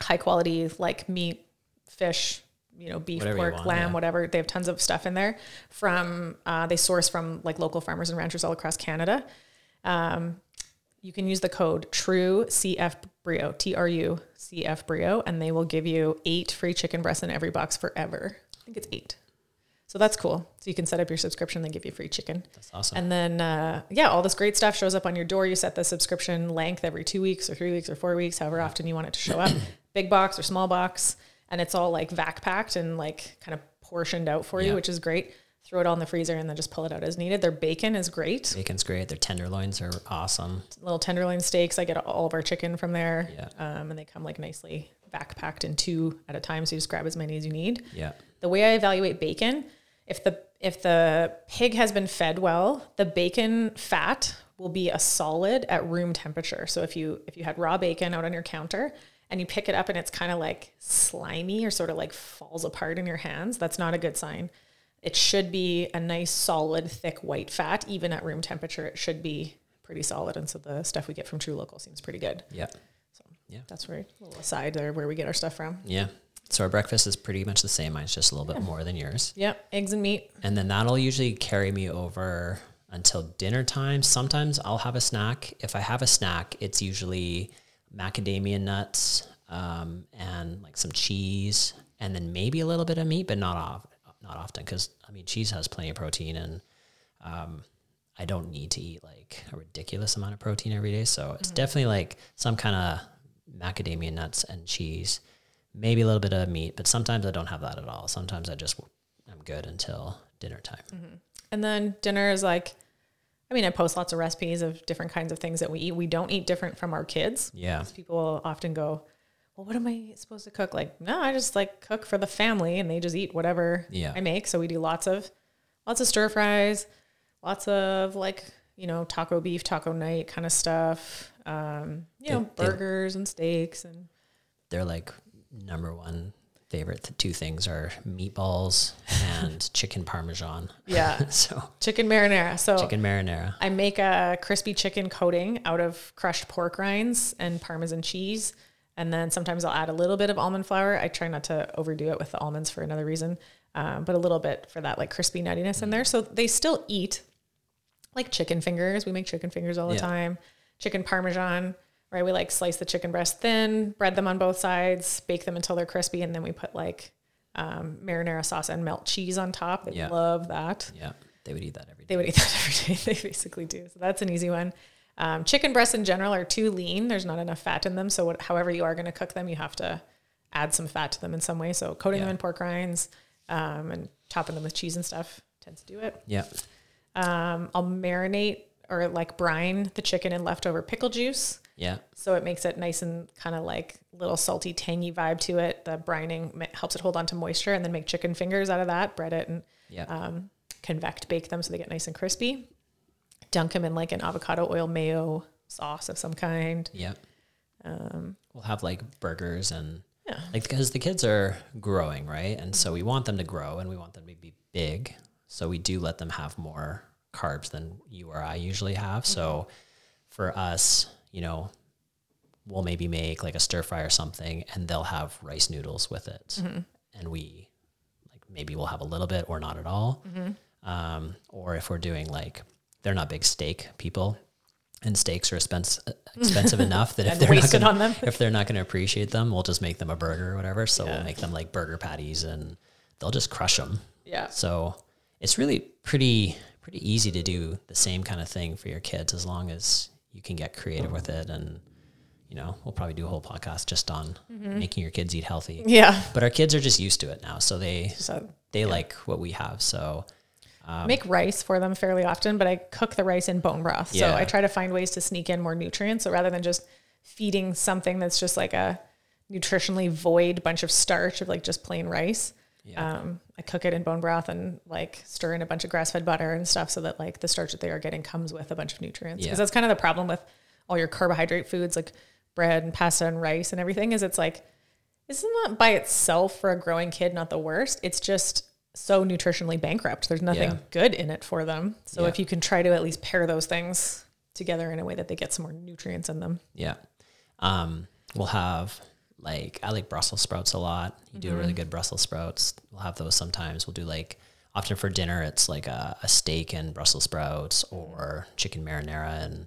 high quality like meat, fish, you know, beef, Whatever pork, want, lamb, yeah. whatever. They have tons of stuff in there from, uh, they source from like local farmers and ranchers all across Canada. Um, you can use the code TRUE CF Brio, T R U C F Brio, and they will give you eight free chicken breasts in every box forever. I think it's eight. So that's cool. So you can set up your subscription, they give you free chicken. That's awesome. And then, uh, yeah, all this great stuff shows up on your door. You set the subscription length every two weeks or three weeks or four weeks, however often you want it to show up. Big box or small box. And it's all like vac packed and like kind of portioned out for you, which is great. Throw it all in the freezer and then just pull it out as needed. Their bacon is great. Bacon's great. Their tenderloins are awesome. Little tenderloin steaks. I get all of our chicken from there. Yeah. Um, and they come like nicely vac packed in two at a time. So you just grab as many as you need. Yeah. The way I evaluate bacon, if the if the pig has been fed well, the bacon fat will be a solid at room temperature. So if you if you had raw bacon out on your counter and you pick it up and it's kind of like slimy or sort of like falls apart in your hands, that's not a good sign. It should be a nice solid thick white fat even at room temperature. It should be pretty solid and so the stuff we get from TruLocal seems pretty good. Yeah. So yeah, that's where a little aside there where we get our stuff from. Yeah. So our breakfast is pretty much the same. Mine's just a little bit more than yours. Yep, eggs and meat. And then that'll usually carry me over until dinner time. Sometimes I'll have a snack. If I have a snack, it's usually macadamia nuts um, and like some cheese, and then maybe a little bit of meat, but not off, not often because I mean cheese has plenty of protein, and um, I don't need to eat like a ridiculous amount of protein every day. So it's definitely like some kind of macadamia nuts and cheese, maybe a little bit of meat, but sometimes I don't have that at all. Sometimes I just I'm good until dinner time. And then dinner is like, I mean, I post lots of recipes of different kinds of things that we eat. We don't eat different from our kids. Yeah. People often go, Well, what am I supposed to cook? Like, no, I just like cook for the family and they just eat whatever Yeah. I make. So we do lots of lots of stir fries, lots of like, you know, taco beef, taco night kind of stuff. Um, you know, They- they- burgers and steaks and They're like number one favorite th- two things are meatballs and chicken parmesan. yeah, so chicken marinara. So chicken marinara. I make a crispy chicken coating out of crushed pork rinds and parmesan cheese. And then sometimes I'll add a little bit of almond flour. I try not to overdo it with the almonds for another reason, um, but a little bit for that like crispy nuttiness in there. So they still eat like chicken fingers. We make chicken fingers all the Yeah. time. Chicken parmesan, right? We like slice the chicken breast thin, bread them on both sides, bake them until they're crispy, and then we put like um, marinara sauce and melt cheese on top. They Yeah. love that. Yeah. They would eat that every day. They would eat that every day. They basically do. So that's an easy one. Um, chicken breasts in general are too lean. There's not enough fat in them. So what, however you are going to cook them, you have to add some fat to them in some way. So coating them in pork rinds um, and topping them with cheese and stuff tends to do it. Yeah. Um, I'll marinate or like brine the chicken in leftover pickle juice. Yeah. So it makes it nice and kind of like little salty, tangy vibe to it. The brining helps it hold on to moisture and then make chicken fingers out of that, bread it and Yeah. um, convect bake them so they get nice and crispy. Dunk them in like an avocado oil mayo sauce of some kind. yeah. Um, We'll have like burgers and yeah. like because the kids are growing, right? And so we want them to grow and we want them to be big. So we do let them have more carbs than you or I usually have. So for us, you know, we'll maybe make like a stir fry or something and they'll have rice noodles with it. And we like maybe we'll have a little bit or not at all. Um, or if we're doing like they're not big steak people and steaks are expensive expensive enough that if they're not gonna, on them. if they're not going to appreciate them, we'll just make them a burger or whatever. So Yeah. we'll make them like burger patties and they'll just crush them. Yeah. So it's really pretty pretty easy to do the same kind of thing for your kids as long as you can get creative with it and you know, we'll probably do a whole podcast just on Mm-hmm. making your kids eat healthy. Yeah. But our kids are just used to it now, so they So they like what we have. So Um, make rice for them fairly often, but I cook the rice in bone broth. So I try to find ways to sneak in more nutrients. So rather than just feeding something that's just like a nutritionally void bunch of starch of like just plain rice, Yeah. um, I cook it in bone broth and like stir in a bunch of grass fed butter and stuff so that like the starch that they are getting comes with a bunch of nutrients. Because Yeah. that's kind of the problem with all your carbohydrate foods like bread and pasta and rice and everything is it's like isn't that by itself for a growing kid not the worst? It's just so nutritionally bankrupt. There's nothing Yeah. good in it for them. So Yeah. if you can try to at least pair those things together in a way that they get some more nutrients in them. Yeah. Um, we'll have like I like Brussels sprouts a lot. You do a really good Brussels sprouts. We'll have those sometimes. We'll do like often for dinner. It's like a, a steak and Brussels sprouts or chicken marinara and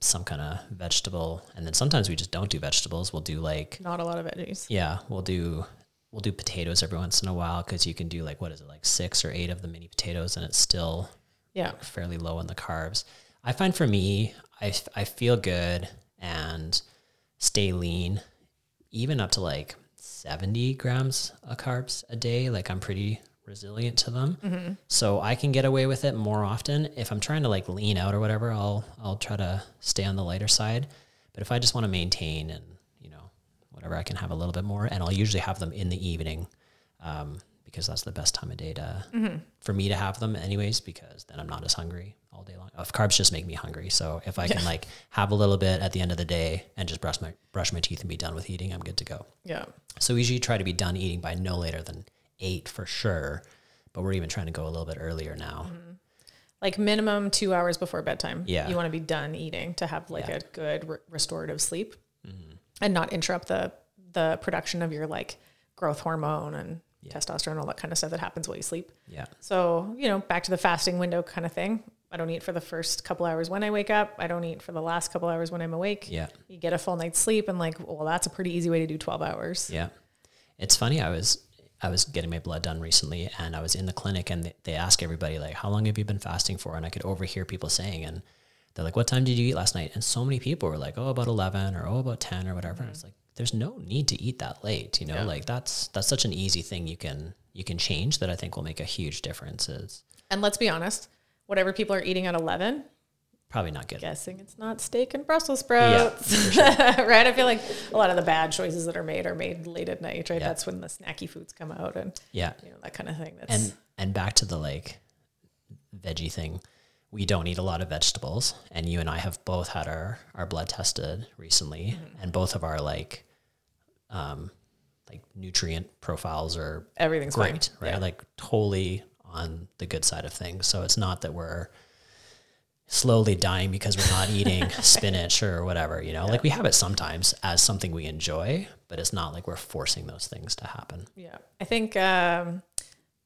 some kind of vegetable. And then sometimes we just don't do vegetables. We'll do like Not a lot of veggies. yeah, we'll do we'll do potatoes every once in a while because you can do like what is it like six or eight of the mini potatoes and it's still Yeah. fairly low in the carbs. I find for me, I I feel good and stay lean, even up to like 70 grams of carbs a day. Like I'm pretty resilient to them. Mm-hmm. So I can get away with it more often. If I'm trying to like lean out or whatever, I'll, I'll try to stay on the lighter side. But if I just want to maintain and, whatever, I can have a little bit more. And I'll usually have them in the evening um, because that's the best time of day to mm-hmm. for me to have them anyways because then I'm not as hungry all day long. If carbs just make me hungry, so if I can like have a little bit at the end of the day and just brush my brush my teeth and be done with eating, I'm good to go. Yeah. So we usually try to be done eating by no later than eight for sure, but we're even trying to go a little bit earlier now. Mm-hmm. Like minimum two hours before bedtime. Yeah. You want to be done eating to have like Yeah. a good re- restorative sleep mm-hmm. And not interrupt the, the production of your like growth hormone and testosterone, all that kind of stuff that happens while you sleep. Yeah, So, you know, back to the fasting window kind of thing. I don't eat for the first couple hours when I wake up. I don't eat for the last couple hours when I'm awake. yeah. You get a full night's sleep and like, well, that's a pretty easy way to do 12 hours. Yeah. It's funny. I was I was getting my blood done recently and I was in the clinic and they, they ask everybody like, how long have you been fasting for? And I could overhear people saying, and they're like, what time did you eat last night? And so many people were like, oh, about 11 or oh, about 10 or whatever. And it's like, there's no need to eat that late. You know, Yeah. like that's, that's such an easy thing you can, you can change that I think will make a huge difference is And let's be honest, whatever people are eating at 11, probably not good. guessing it's not steak and Brussels Yeah, sprouts. right? I feel like a lot of the bad choices that are made are made late at night, right? Yeah. That's when the snacky foods come out and Yeah. you know that kind of thing. That's and and back to the like veggie thing we don't eat a lot of vegetables and you and i have both had our our blood tested recently and both of our like um like nutrient profiles are everything's great fine. right Yeah. like totally on the good side of things so it's not that we're slowly dying because we're not eating spinach or whatever you know like we have it sometimes as something we enjoy but it's not like we're forcing those things to happen Yeah. I think um,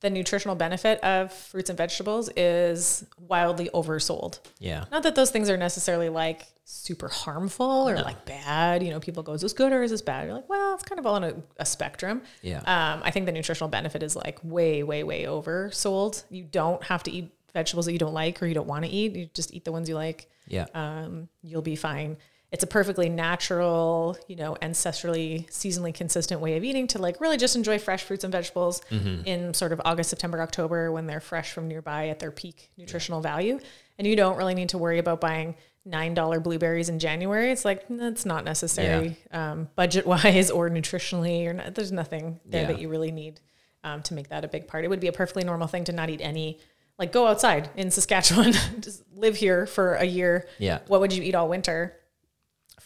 the nutritional benefit of fruits and vegetables is wildly oversold. yeah Not that those things are necessarily like super harmful or like bad. You know, people go, is this good or is this bad? You're like, well, it's kind of all on a, a spectrum. yeah Um, I think the nutritional benefit is like way, way, way oversold. You don't have to eat vegetables that you don't like or you don't want to eat. You just eat the ones you like. yeah Um, you'll be fine. It's a perfectly natural, you know, ancestrally, seasonally consistent way of eating to like really just enjoy fresh fruits and vegetables in sort of August, September, October when they're fresh from nearby at their peak nutritional value. And you don't really need to worry about buying $9 blueberries in January. It's like, that's not necessary um, budget wise or nutritionally, or not, there's nothing there Yeah. that you really need um, to make that a big part. It would be a perfectly normal thing to not eat any, like go outside in Saskatchewan, just live here for a year. Yeah. What would you eat all winter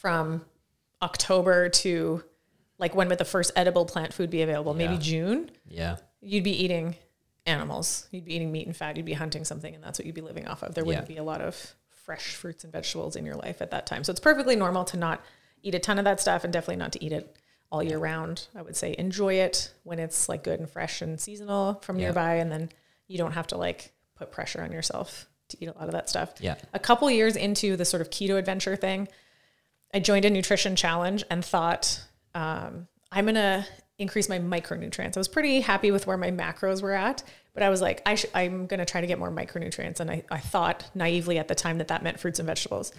from October to like when would the first edible plant food be available? Maybe Yeah. June. yeah You'd be eating animals. You'd be eating meat and fat. You'd be hunting something, and that's what you'd be living off of. There wouldn't Yeah. be a lot of fresh fruits and vegetables in your life at that time. So it's perfectly normal to not eat a ton of that stuff, and definitely not to eat it all year round. I would say enjoy it when it's like good and fresh and seasonal from nearby, and then you don't have to like put pressure on yourself to eat a lot of that stuff yeah a couple years into the sort of keto adventure thing, I joined a nutrition challenge and thought, um, I'm going to increase my micronutrients. I was pretty happy with where my macros were at, but I was like, I sh- I'm going to try to get more micronutrients. And I, I thought naively at the time that that meant fruits and vegetables.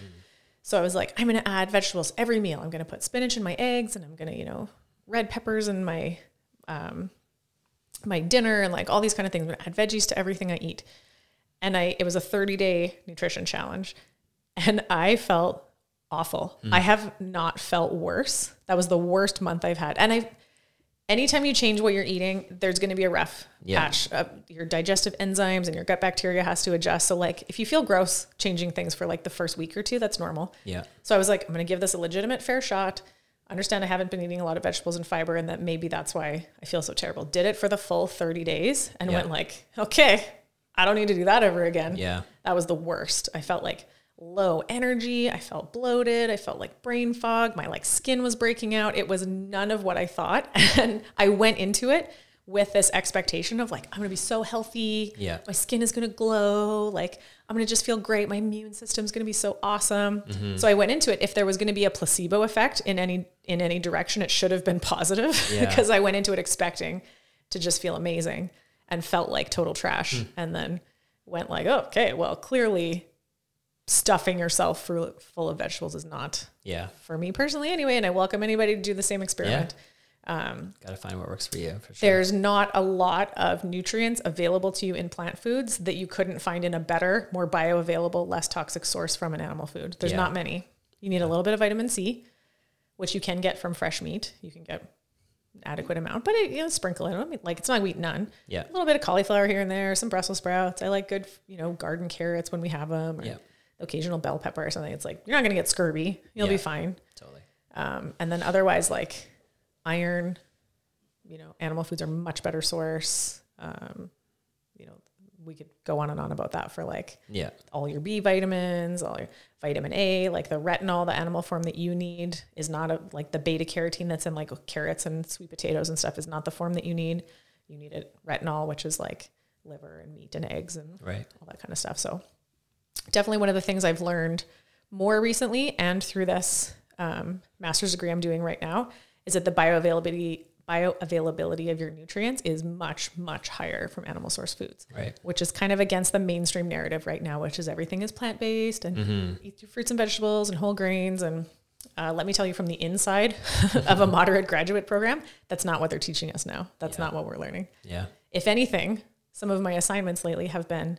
So I was like, I'm going to add vegetables every meal. I'm going to put spinach in my eggs and I'm going to, you know, red peppers in my, um, my dinner and like all these kind of things. I'm going to add veggies to everything I eat and I it was a 30 day nutrition challenge and I felt awful. I have not felt worse. That was the worst month I've had. And I anytime you change what you're eating, there's going to be a rough Yeah. patch. Uh, your digestive enzymes and your gut bacteria has to adjust. So like if you feel gross changing things for like the first week or two, that's normal. yeah So I was like, I'm going to give this a legitimate fair shot. Understand I haven't been eating a lot of vegetables and fiber, and that maybe that's why I feel so terrible. Did it for the full 30 days and Yeah. went like, okay, I don't need to do that ever again. yeah That was the worst. I felt like low energy. I felt bloated. I felt like brain fog. My like skin was breaking out. It was none of what I thought. And I went into it with this expectation of like, I'm going to be so healthy. Yeah. My skin is going to glow. Like, I'm going to just feel great. My immune system's going to be so awesome. Mm-hmm. So I went into it. If there was going to be a placebo effect in any, in any direction, it should have been positive Yeah. because I went into it expecting to just feel amazing and felt like total trash. Hmm. And then went like, oh, okay, well, clearly stuffing yourself full full of vegetables is not Yeah. for me personally anyway. And I welcome anybody to do the same experiment. Yeah, um, Got to find what works for you for sure. There's not a lot of nutrients available to you in plant foods that you couldn't find in a better, more bioavailable, less toxic source from an animal food. There's Yeah. not many. You need a little bit of vitamin C, which you can get from fresh meat. You can get adequate amount, but it, you know, sprinkle it. I mean, like it's not wheat none. Yeah. A little bit of cauliflower here and there, some Brussels sprouts. I like good, you know, garden carrots when we have them, or Yeah. Occasional bell pepper or something. It's like you're not going to get scurvy. You'll Yeah. be fine. Totally. Um, and then otherwise, like iron, you know, animal foods are much better source. Um, you know, we could go on and on about that for like Yeah. all your B vitamins, all your vitamin A, like the retinol, the animal form that you need is not a, like the beta carotene that's in like carrots and sweet potatoes and stuff is not the form that you need. You need it retinol, which is like liver and meat and eggs and Right. all that kind of stuff. So definitely one of the things I've learned more recently and through this um, master's degree I'm doing right now is that the bioavailability bioavailability of your nutrients is much much higher from animal source foods Right. which is kind of against the mainstream narrative right now which is everything is plant-based and eat your fruits and vegetables and whole grains and uh, let me tell you from the inside of a moderate graduate program that's not what they're teaching us now that's not what we're learning Yeah. if anything, some of my assignments lately have been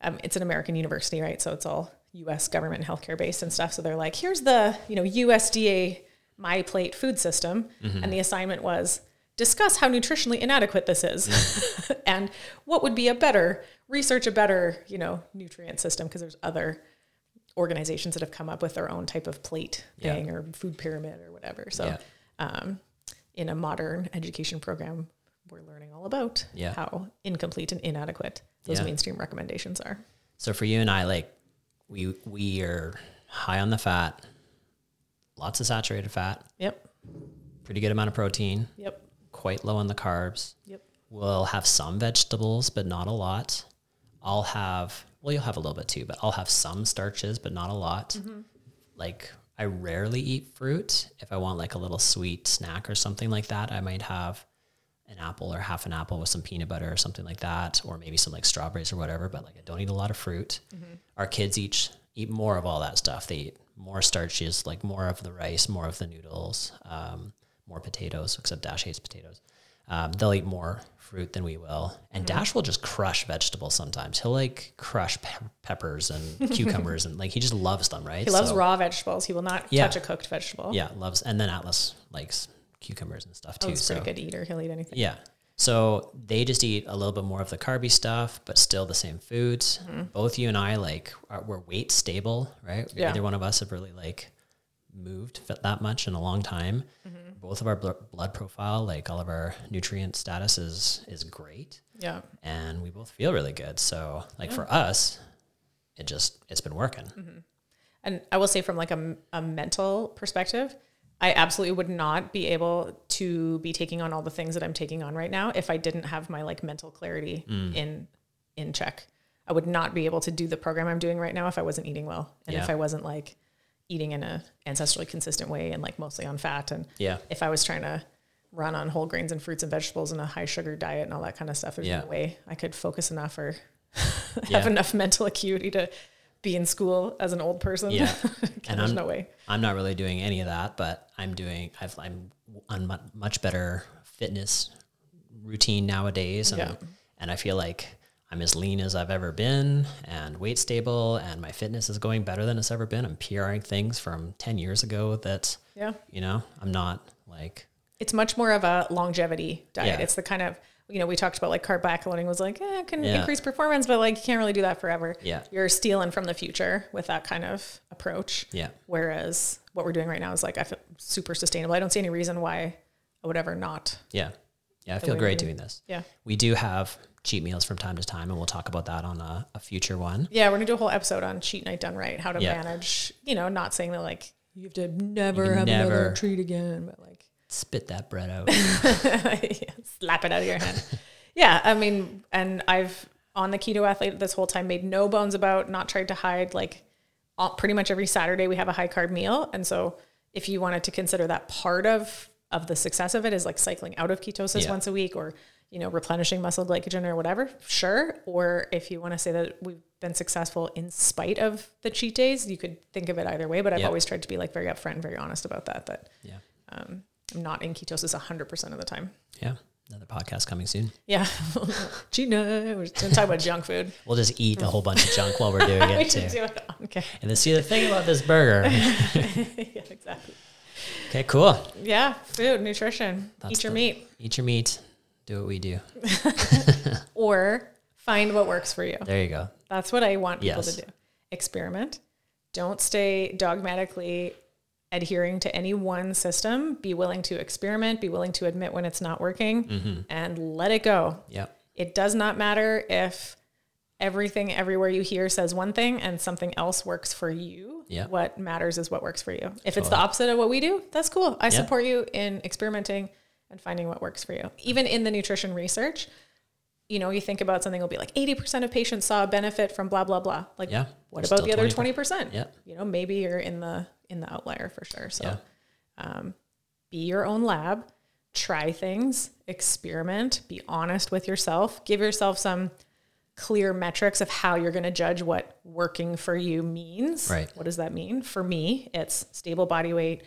um, it's an American university, right? So it's all U.S. government and healthcare based and stuff. So they're like, here's the you know USDA My Plate food system, and the assignment was discuss how nutritionally inadequate this is, and what would be a better research a better you know nutrient system because there's other organizations that have come up with their own type of plate Yeah. thing or food pyramid or whatever. So Yeah. um, in a modern education program, we're learning all about Yeah. how incomplete and inadequate those Yeah. mainstream recommendations are. So for you and I, like we we are high on the fat, lots of saturated fat, Yep. pretty good amount of protein, Yep. quite low on the carbs. Yep. We'll have some vegetables, but not a lot. I'll have well, you'll have a little bit too, but I'll have some starches, but not a lot. Mm-hmm. Like I rarely eat fruit. If I want like a little sweet snack or something like that, I might have an apple or half an apple with some peanut butter or something like that, or maybe some like strawberries or whatever. But like I don't eat a lot of fruit. Our kids each eat more of all that stuff. They eat more starches, like more of the rice, more of the noodles, um, more potatoes. Except Dash hates potatoes. Um, they'll eat more fruit than we will, and Dash will just crush vegetables sometimes. He'll like crush pe- peppers and cucumbers, and like he just loves them, right? He loves So- raw vegetables. He will not Yeah. touch a cooked vegetable. Yeah, loves, and then Atlas likes cucumbers and stuff oh, too. Oh, he's a so pretty good eater. He'll eat anything. yeah. So they just eat a little bit more of the carby stuff, but still the same foods. Mm-hmm. Both you and I like are, we're weight stable, right? Yeah. Neither one of us have really like moved that much in a long time. Mm-hmm. Both of our bl- blood profile, like all of our nutrient status is is great, Yeah. and we both feel really good. So like for us, it just it's been working. Mm-hmm. And I will say from like a, a mental perspective, I absolutely would not be able to be taking on all the things that I'm taking on right now if I didn't have my like mental clarity mm. in in check. I would not be able to do the program I'm doing right now if I wasn't eating well and if I wasn't like eating in a ancestrally consistent way and like mostly on fat and Yeah. if I was trying to run on whole grains and fruits and vegetables and a high sugar diet and all that kind of stuff, there's Yeah. no way I could focus enough or Yeah. have enough mental acuity to be in school as an old person. Yeah. and there's no way. I'm not really doing any of that, but I'm doing. I've, I'm on much better fitness routine nowadays, and Yeah. and I feel like I'm as lean as I've ever been, and weight stable, and my fitness is going better than it's ever been. I'm PRing things from ten years ago that Yeah. you know I'm not like It's much more of a longevity diet. Yeah. It's the kind of, you know, we talked about like carb backloading was like, eh, it can Yeah. increase performance, but like you can't really do that forever. Yeah. You're stealing from the future with that kind of approach. yeah Whereas what we're doing right now is like, I feel super sustainable. I don't see any reason why I would ever not yeah Yeah, I feel great doing this. Yeah. We do have cheat meals from time to time, and we'll talk about that on a, a future one. Yeah, we're gonna do a whole episode on cheat night done right, how to Yeah. manage. You know, not saying that like you have to never can have never- another treat again, but like Spit that bread out. slap it out of your hand. yeah, I mean, and I've on the keto athlete this whole time made no bones about not tried to hide like all, pretty much every Saturday we have a high carb meal, and so if you wanted to consider that part of of the success of it is like cycling out of ketosis Yeah. once a week or you know replenishing muscle glycogen or whatever, sure. Or if you want to say that we've been successful in spite of the cheat days, you could think of it either way. But I've Yeah. always tried to be like very upfront and very honest about that. That Yeah. um, I'm not in ketosis 100% of the time. Yeah. Another podcast coming soon. Yeah. Gina, we're going to talk about junk food. We'll just eat a whole bunch of junk while we're doing we it too. do it. Okay. And then see the thing about this burger. yeah, exactly. Okay, cool. Yeah. Food, nutrition. That's Eat your the- meat. Eat your meat. Do what we do. Or find what works for you. There you go. That's what I want people Yes. to do. Experiment. Don't stay dogmatically adhering to any one system. Be willing to experiment, be willing to admit when it's not working, Mm-hmm. and let it go. Yep. It does not matter if everything everywhere you hear says one thing and something else works for you. Yeah. What matters is what works for you. If it's the opposite of what we do, that's cool. I Yeah. support you in experimenting and finding what works for you. Even in the nutrition research, you know, you think about something will be like 80% of patients saw a benefit from blah blah blah. Like Yeah. what about the other 20%. 20%? Yeah. You know, maybe you're in the in the outlier for sure. So Yeah. um, be your own lab, try things, experiment, be honest with yourself, give yourself some clear metrics of how you're going to judge what working for you means. Right. What does that mean? For me, it's stable body weight,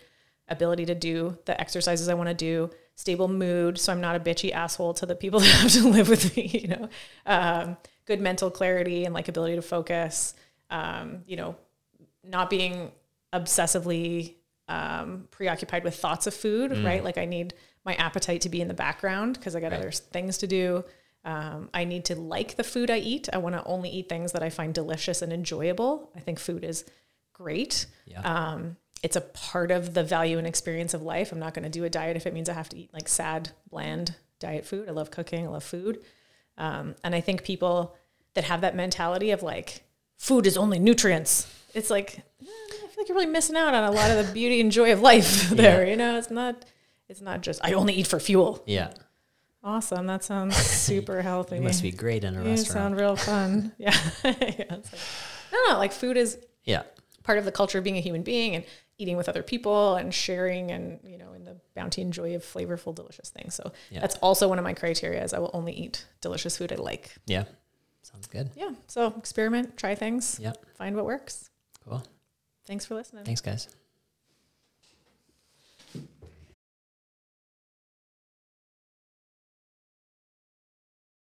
ability to do the exercises I want to do, stable mood, so I'm not a bitchy asshole to the people that have to live with me, you know. Um, good mental clarity and like ability to focus, um, you know, not being obsessively um, preoccupied with thoughts of food, right? Like I need my appetite to be in the background because I got other things to do. Um, I need to like the food I eat. I want to only eat things that I find delicious and enjoyable. I think food is great. Yeah. Um, it's a part of the value and experience of life. I'm not going to do a diet if it means I have to eat like sad, bland diet food. I love cooking. I love food. Um, and I think people that have that mentality of like, food is only nutrients. It's like, eh, feel like you're really missing out on a lot of the beauty and joy of life there. You know, it's not, it's not just, I only eat for fuel. Yeah. Awesome. That sounds super healthy. You must be great in a You restaurant. sound real fun. yeah. yeah it's like, no, no, like food is yeah. part of the culture of being a human being and eating with other people and sharing and, you know, in the bounty and joy of flavorful, delicious things. So Yeah. that's also one of my criteria is I will only eat delicious food I like. Yeah. Sounds good. Yeah. So experiment, try things, Yeah. find what works. Cool. Thanks for listening. Thanks, guys.